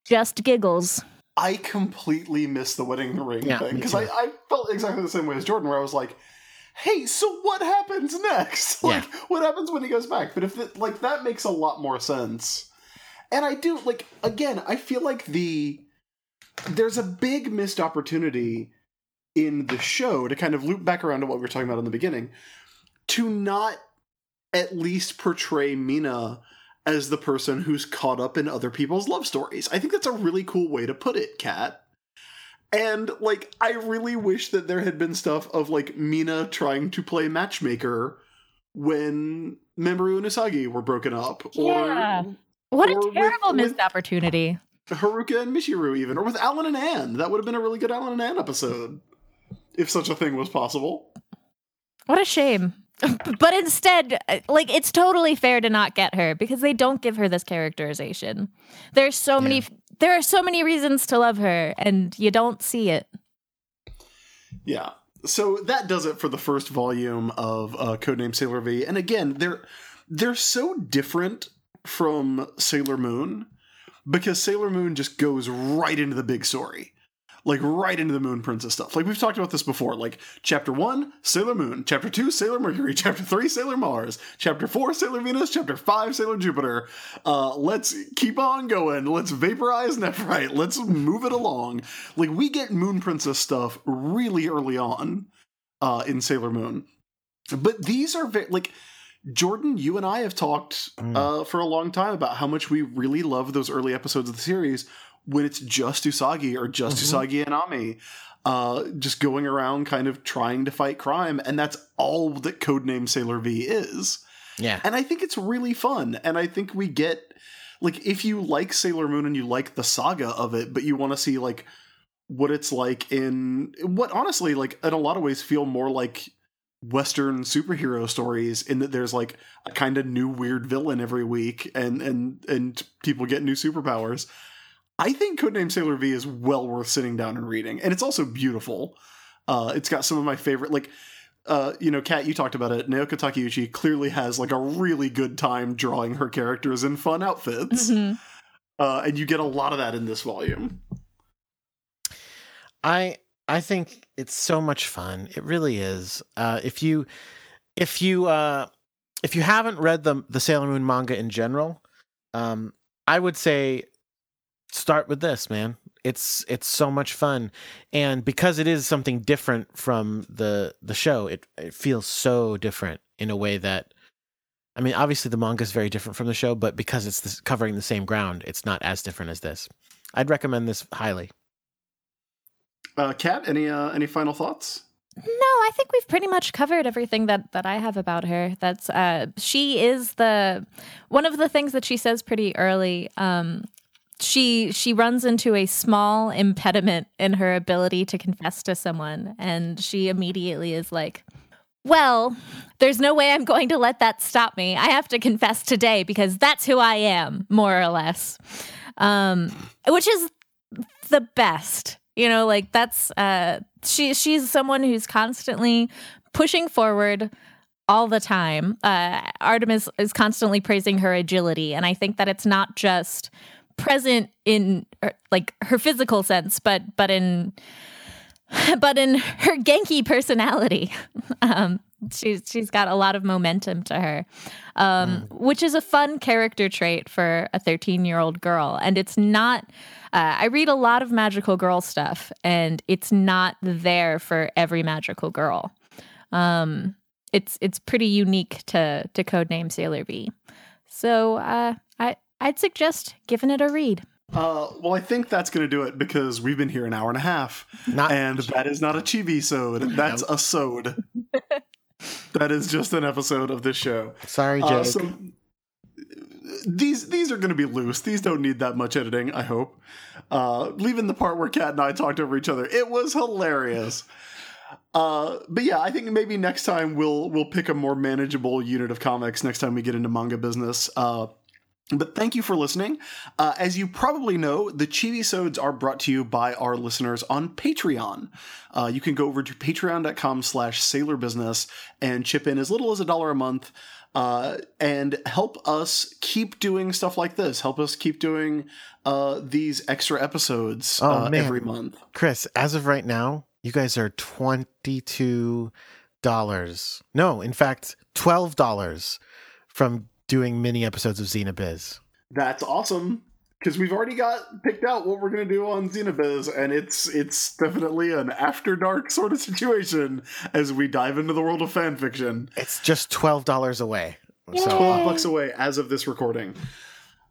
just giggles. I completely missed the wedding ring Yeah, thing because. I, I felt exactly the same way as Jordan, where I was like, "Hey, so what happens next? *laughs* Like, what happens when he goes back?" But if it, like that makes a lot more sense, and I do like again, I feel like the there's a big missed opportunity in the show to kind of loop back around to what we were talking about in the beginning to not at least portray Mina as the person who's caught up in other people's love stories. I think that's a really cool way to put it, Kat. And like I really wish that there had been stuff of like Mina trying to play matchmaker when Mamoru and Usagi were broken up Yeah. what Or a terrible with- missed opportunity Haruka and Michiru even or with Alan and Anne. That would have been a really good Alan and Anne episode if such a thing was possible. What a shame. But instead, uh, like it's totally fair to not get her because they don't give her this characterization. There's so many there are so many reasons to love her and you don't see it. Yeah. So that does it for the first volume of uh, Codename Sailor V. And again, they're they're so different from Sailor Moon because Sailor Moon just goes right into the big story. Like right into the Moon Princess stuff. Like we've talked about this before. Like chapter one, Sailor Moon. Chapter two, Sailor Mercury. *laughs* Chapter three, Sailor Mars. Chapter four, Sailor Venus. Chapter five, Sailor Jupiter. Uh, let's keep on going. Let's vaporize Nephrite. Let's move it along. Like we get Moon Princess stuff really early on uh, in Sailor Moon, but these are very like Jordan, you and I have talked Mm. uh, for a long time about how much we really love those early episodes of the series when it's just Usagi or just Mhm. Usagi and Ami, uh, just going around kind of trying to fight crime, and that's all that Codename Sailor V is. Yeah. And I think it's really fun, and I think we get like if you like Sailor Moon and you like the saga of it, but you want to see like what it's like in what honestly like in a lot of ways feel more like western superhero stories in that there's like a kind of new weird villain every week and and and people get new superpowers i think codename sailor v is well worth sitting down and reading and it's also beautiful uh it's got some of my favorite like uh, you know, Kat, you talked about it. Naoko Takeuchi clearly has like a really good time drawing her characters in fun outfits, Mhm. uh, and you get a lot of that in this volume. I I think it's so much fun. It really is. Uh, if you if you uh, if you haven't read the the Sailor Moon manga in general, um, I would say start with this, man. It's it's so much fun, and because it is something different from the the show, it it feels so different in a way that. I mean, obviously the manga is very different from the show, but because it's this, covering the same ground, it's not as different as this. I'd recommend this highly. Uh, Kat, any uh, any final thoughts? No, I think we've pretty much covered everything that that I have about her. That's uh she is the one of the things that she says pretty early. Um she she runs into a small impediment in her ability to confess to someone and she immediately is like well, there's no way I'm going to let that stop me. I have to confess today because that's who I am, more or less. Um, which is the best. You know, like that's uh she she's someone who's constantly pushing forward all the time. Uh Artemis is constantly praising her agility and I think that it's not just present in er, like her physical sense but but in *laughs* but in her Genki personality. *laughs* um she's she's got a lot of momentum to her. Um which is a fun character trait for a 13-year-old girl and it's not uh, I read a lot of magical girl stuff, and it's not there for every magical girl. Um, it's it's pretty unique to to codename Sailor V. So uh, I'd suggest giving it a read. Uh, well, I think that's going to do it because we've been here an hour and a half, Not and that is not a chibi sode. *laughs* That's a sode. that is just an episode of this show. sorry, Uh, Jake. so these these are going to be loose. These don't need that much editing. I hope. Uh, leaving the part where Kat and I talked over each other, it was hilarious. Uh, but yeah, I think maybe next time we'll we'll pick a more manageable unit of comics next time we get into manga business. Uh, but thank you for listening. Uh, as you probably know, the Chibisodes are brought to you by our listeners on Patreon. Uh, you can go over to patreon.com slash sailorbusiness and chip in as little as a dollar a month uh, and help us keep doing stuff like this. Help us keep doing uh, these extra episodes Oh, uh, every month. Chris, as of right now, you guys are twenty-two dollars. No, in fact, twelve dollars from doing mini episodes of Xena Biz. That's awesome because we've already got picked out what we're going to do on Xena Biz, and it's it's definitely an after dark sort of situation as we dive into the world of fan fiction. It's just twelve dollars away. So, Twelve Yay. bucks away as of this recording.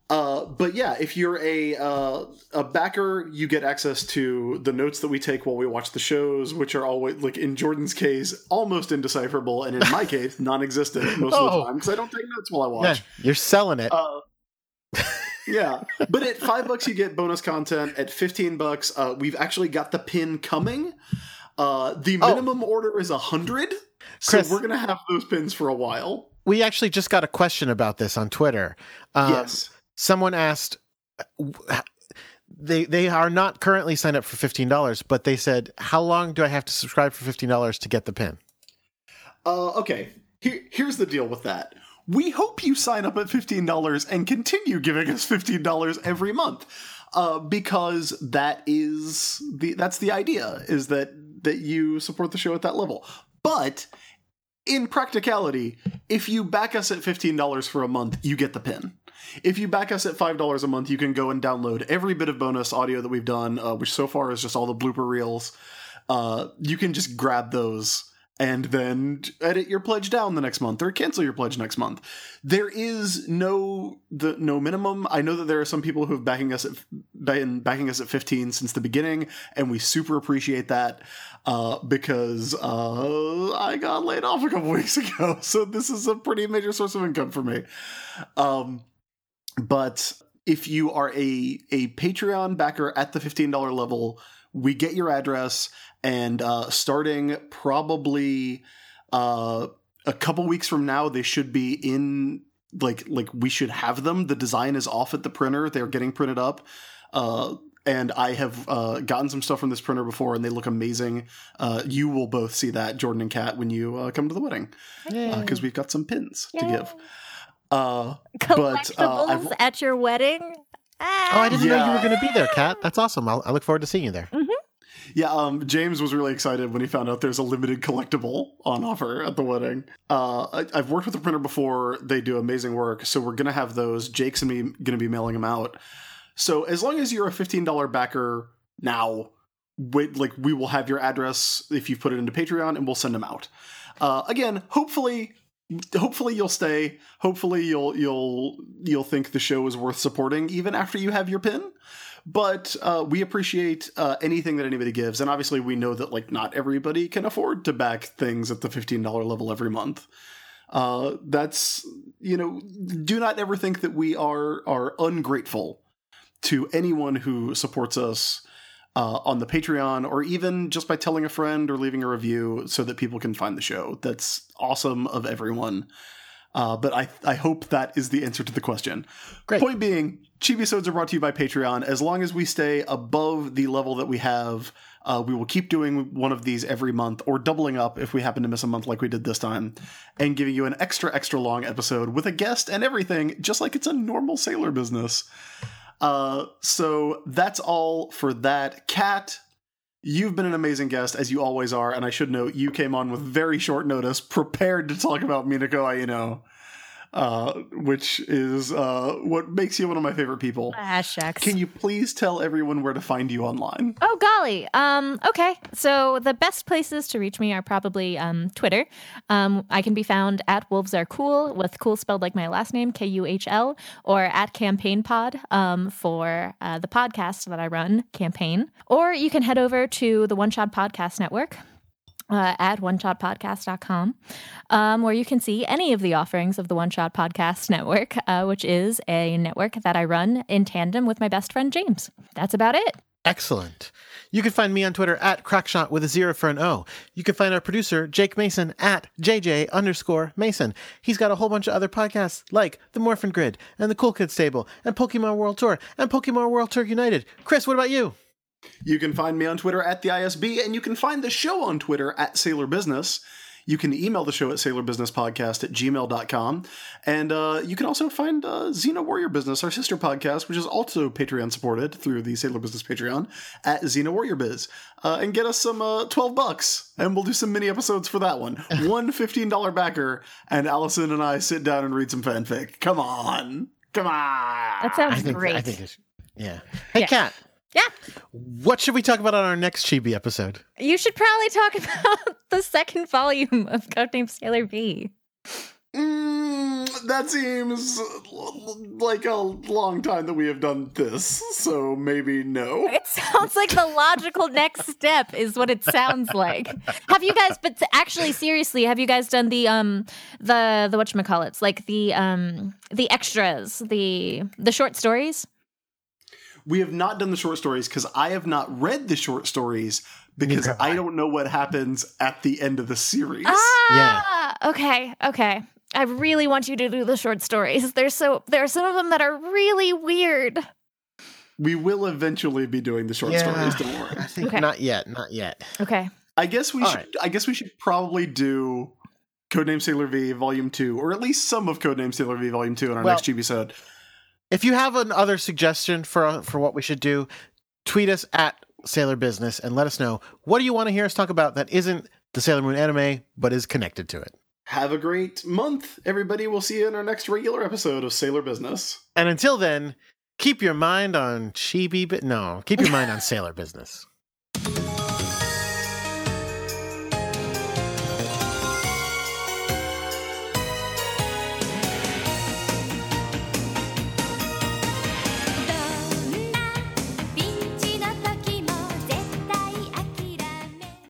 Uh, but yeah, if you're a uh, a backer, you get access to the notes that we take while we watch the shows, which are always like in Jordan's case, almost indecipherable, and in my *laughs* case, non-existent most of Oh. the time because I don't take notes while I watch. yeah, you're selling it. Uh, yeah, but at five bucks you get bonus content. At fifteen bucks, uh, we've actually got the pin coming. Uh, the Oh. minimum order is a hundred, so we're gonna have those pins for a while. we actually just got a question about this on Twitter. Um, yes, someone asked they they are not currently signed up for fifteen dollars, but they said, "How long do I have to subscribe for fifteen dollars to get the pin?" Uh, okay, Here, here's the deal with that. We hope you sign up at $15 and continue giving us $15 every month. Uh, because that is the that's the idea is that that you support the show at that level. But in practicality, if you back us at $15 for a month, you get the pin. If you back us at $5 a month, you can go and download every bit of bonus audio that we've done, uh, which so far is just all the blooper reels. Uh, you can just grab those and then edit your pledge down the next month or cancel your pledge next month. There is no the no minimum. I know that there are some people who have backing us at been backing us at 15 since the beginning, and we super appreciate that uh, because uh, I got laid off a couple *laughs* weeks ago, so this is a pretty major source of income for me. Um, but if you are a a Patreon backer at the $15 level, we get your address and uh, starting probably uh, a couple weeks from now they should be in like like we should have them. The design is off at the printer. They're getting printed up. Uh, and I have uh, gotten some stuff from this printer before, and they look amazing. Uh, you will both see that, Jordan and Kat, when you uh, come to the wedding, because we've got some pins to give. Uh, but uh, Collectibles I've, at your wedding. Oh, I didn't know you were going to be there, Kat. That's awesome. I'll, I look forward to seeing you there. Yeah, um, James was really excited when he found out there's a limited collectible on offer at the wedding. Uh, I, I've worked with the printer before; they do amazing work. So we're gonna have those. Jake's and me gonna be mailing them out. So as long as you're a fifteen dollar backer now, wait, like we will have your address if you put it into Patreon, and we'll send them out. Uh, again, hopefully. Hopefully you'll stay. Hopefully you'll you'll you'll think the show is worth supporting even after you have your pin. But uh, we appreciate uh, anything that anybody gives. And obviously we know that like not everybody can afford to back things at the $15 level every month. Uh, that's you know do not ever think that we are are ungrateful to anyone who supports us uh, on the patreon or even just by telling a friend or leaving a review so that people can find the show that's awesome of everyone uh, but I, I hope that is the answer to the question. Great. Point being, Chibisodes are brought to you by Patreon. As long as we stay above the level that we have, uh, we will keep doing one of these every month or doubling up if we happen to miss a month like we did this time and giving you an extra, extra long episode with a guest and everything, just like it's a normal sailor business. Uh, so that's all for that. Kat, you've been an amazing guest, as you always are, and I should note you came on with very short notice, prepared to talk about Minako Aino, uh, which is uh, what makes you one of my favorite people. Ah, shucks. Can you please tell everyone where to find you online? Oh golly. Um, okay. So the best places to reach me are probably um, Twitter. Um, I can be found at Wolves Are Cool with cool spelled like my last name, K U H L, or at Campaign Pod um, for uh, the podcast that I run, Campaign. Or you can head over to the One Shot Podcast Network. Uh, at oneshotpodcast.com, um, where you can see any of the offerings of the One Shot Podcast *laughs* Network, uh, which is a network that I run in tandem with my best friend James. That's about it. Excellent. You can find me on Twitter at Crackshot with a zero for an O. You can find our producer, Jake Mason, at JJ underscore Mason. He's got a whole bunch of other podcasts like The Morphin Grid and The Cool Kids Table and Pokemon World Tour and Pokemon World Tour United. Chris, what about you? You can find me on Twitter at the ISB, and you can find the show on Twitter at Sailor Business. You can email the show at sailorbusinesspodcast at gmail.com. And uh, you can also find uh, Xena Warrior Business, our sister podcast, which is also Patreon supported through the Sailor Business Patreon at Xena Warrior Biz. Uh, and get us some uh, 12 bucks, and we'll do some mini episodes for that one. *laughs* one $15 backer, and Allison and I sit down and read some fanfic. Come on. Come on. That sounds I think great. I think it's yeah. Hey, Yeah. Kat. Yeah. What should we talk about on our next Chibi episode? You should probably talk *laughs* about the second volume of Codename Sailor V. Mm, that seems like a long time that we have done this, so maybe no. It sounds like the logical next step is what it sounds like. Have you guys but actually seriously, have you guys done the um the the whatchamacallits, like the um the extras, the the short stories? We have not done the short stories because I have not read the short stories because I. I don't know what happens at the end of the series. Ah, okay, okay. I really want you to do the short stories. There's so there are some of them that are really weird. We will eventually be doing the short Yeah. stories. Don't worry. I think Okay. not yet, not yet. Okay. I guess we All should. right. I guess we should probably do Codename Sailor V Volume Two, or at least some of Codename Sailor V Volume Two in our Well- next episode. If you have another suggestion for uh, for what we should do, tweet us at Sailor Business and let us know what do you want to hear us talk about that isn't the Sailor Moon anime but is connected to it. Have a great month, everybody. We'll see you in our next regular episode of Sailor Business. And until then, keep your mind on chibi, but no, keep your mind on Sailor Business.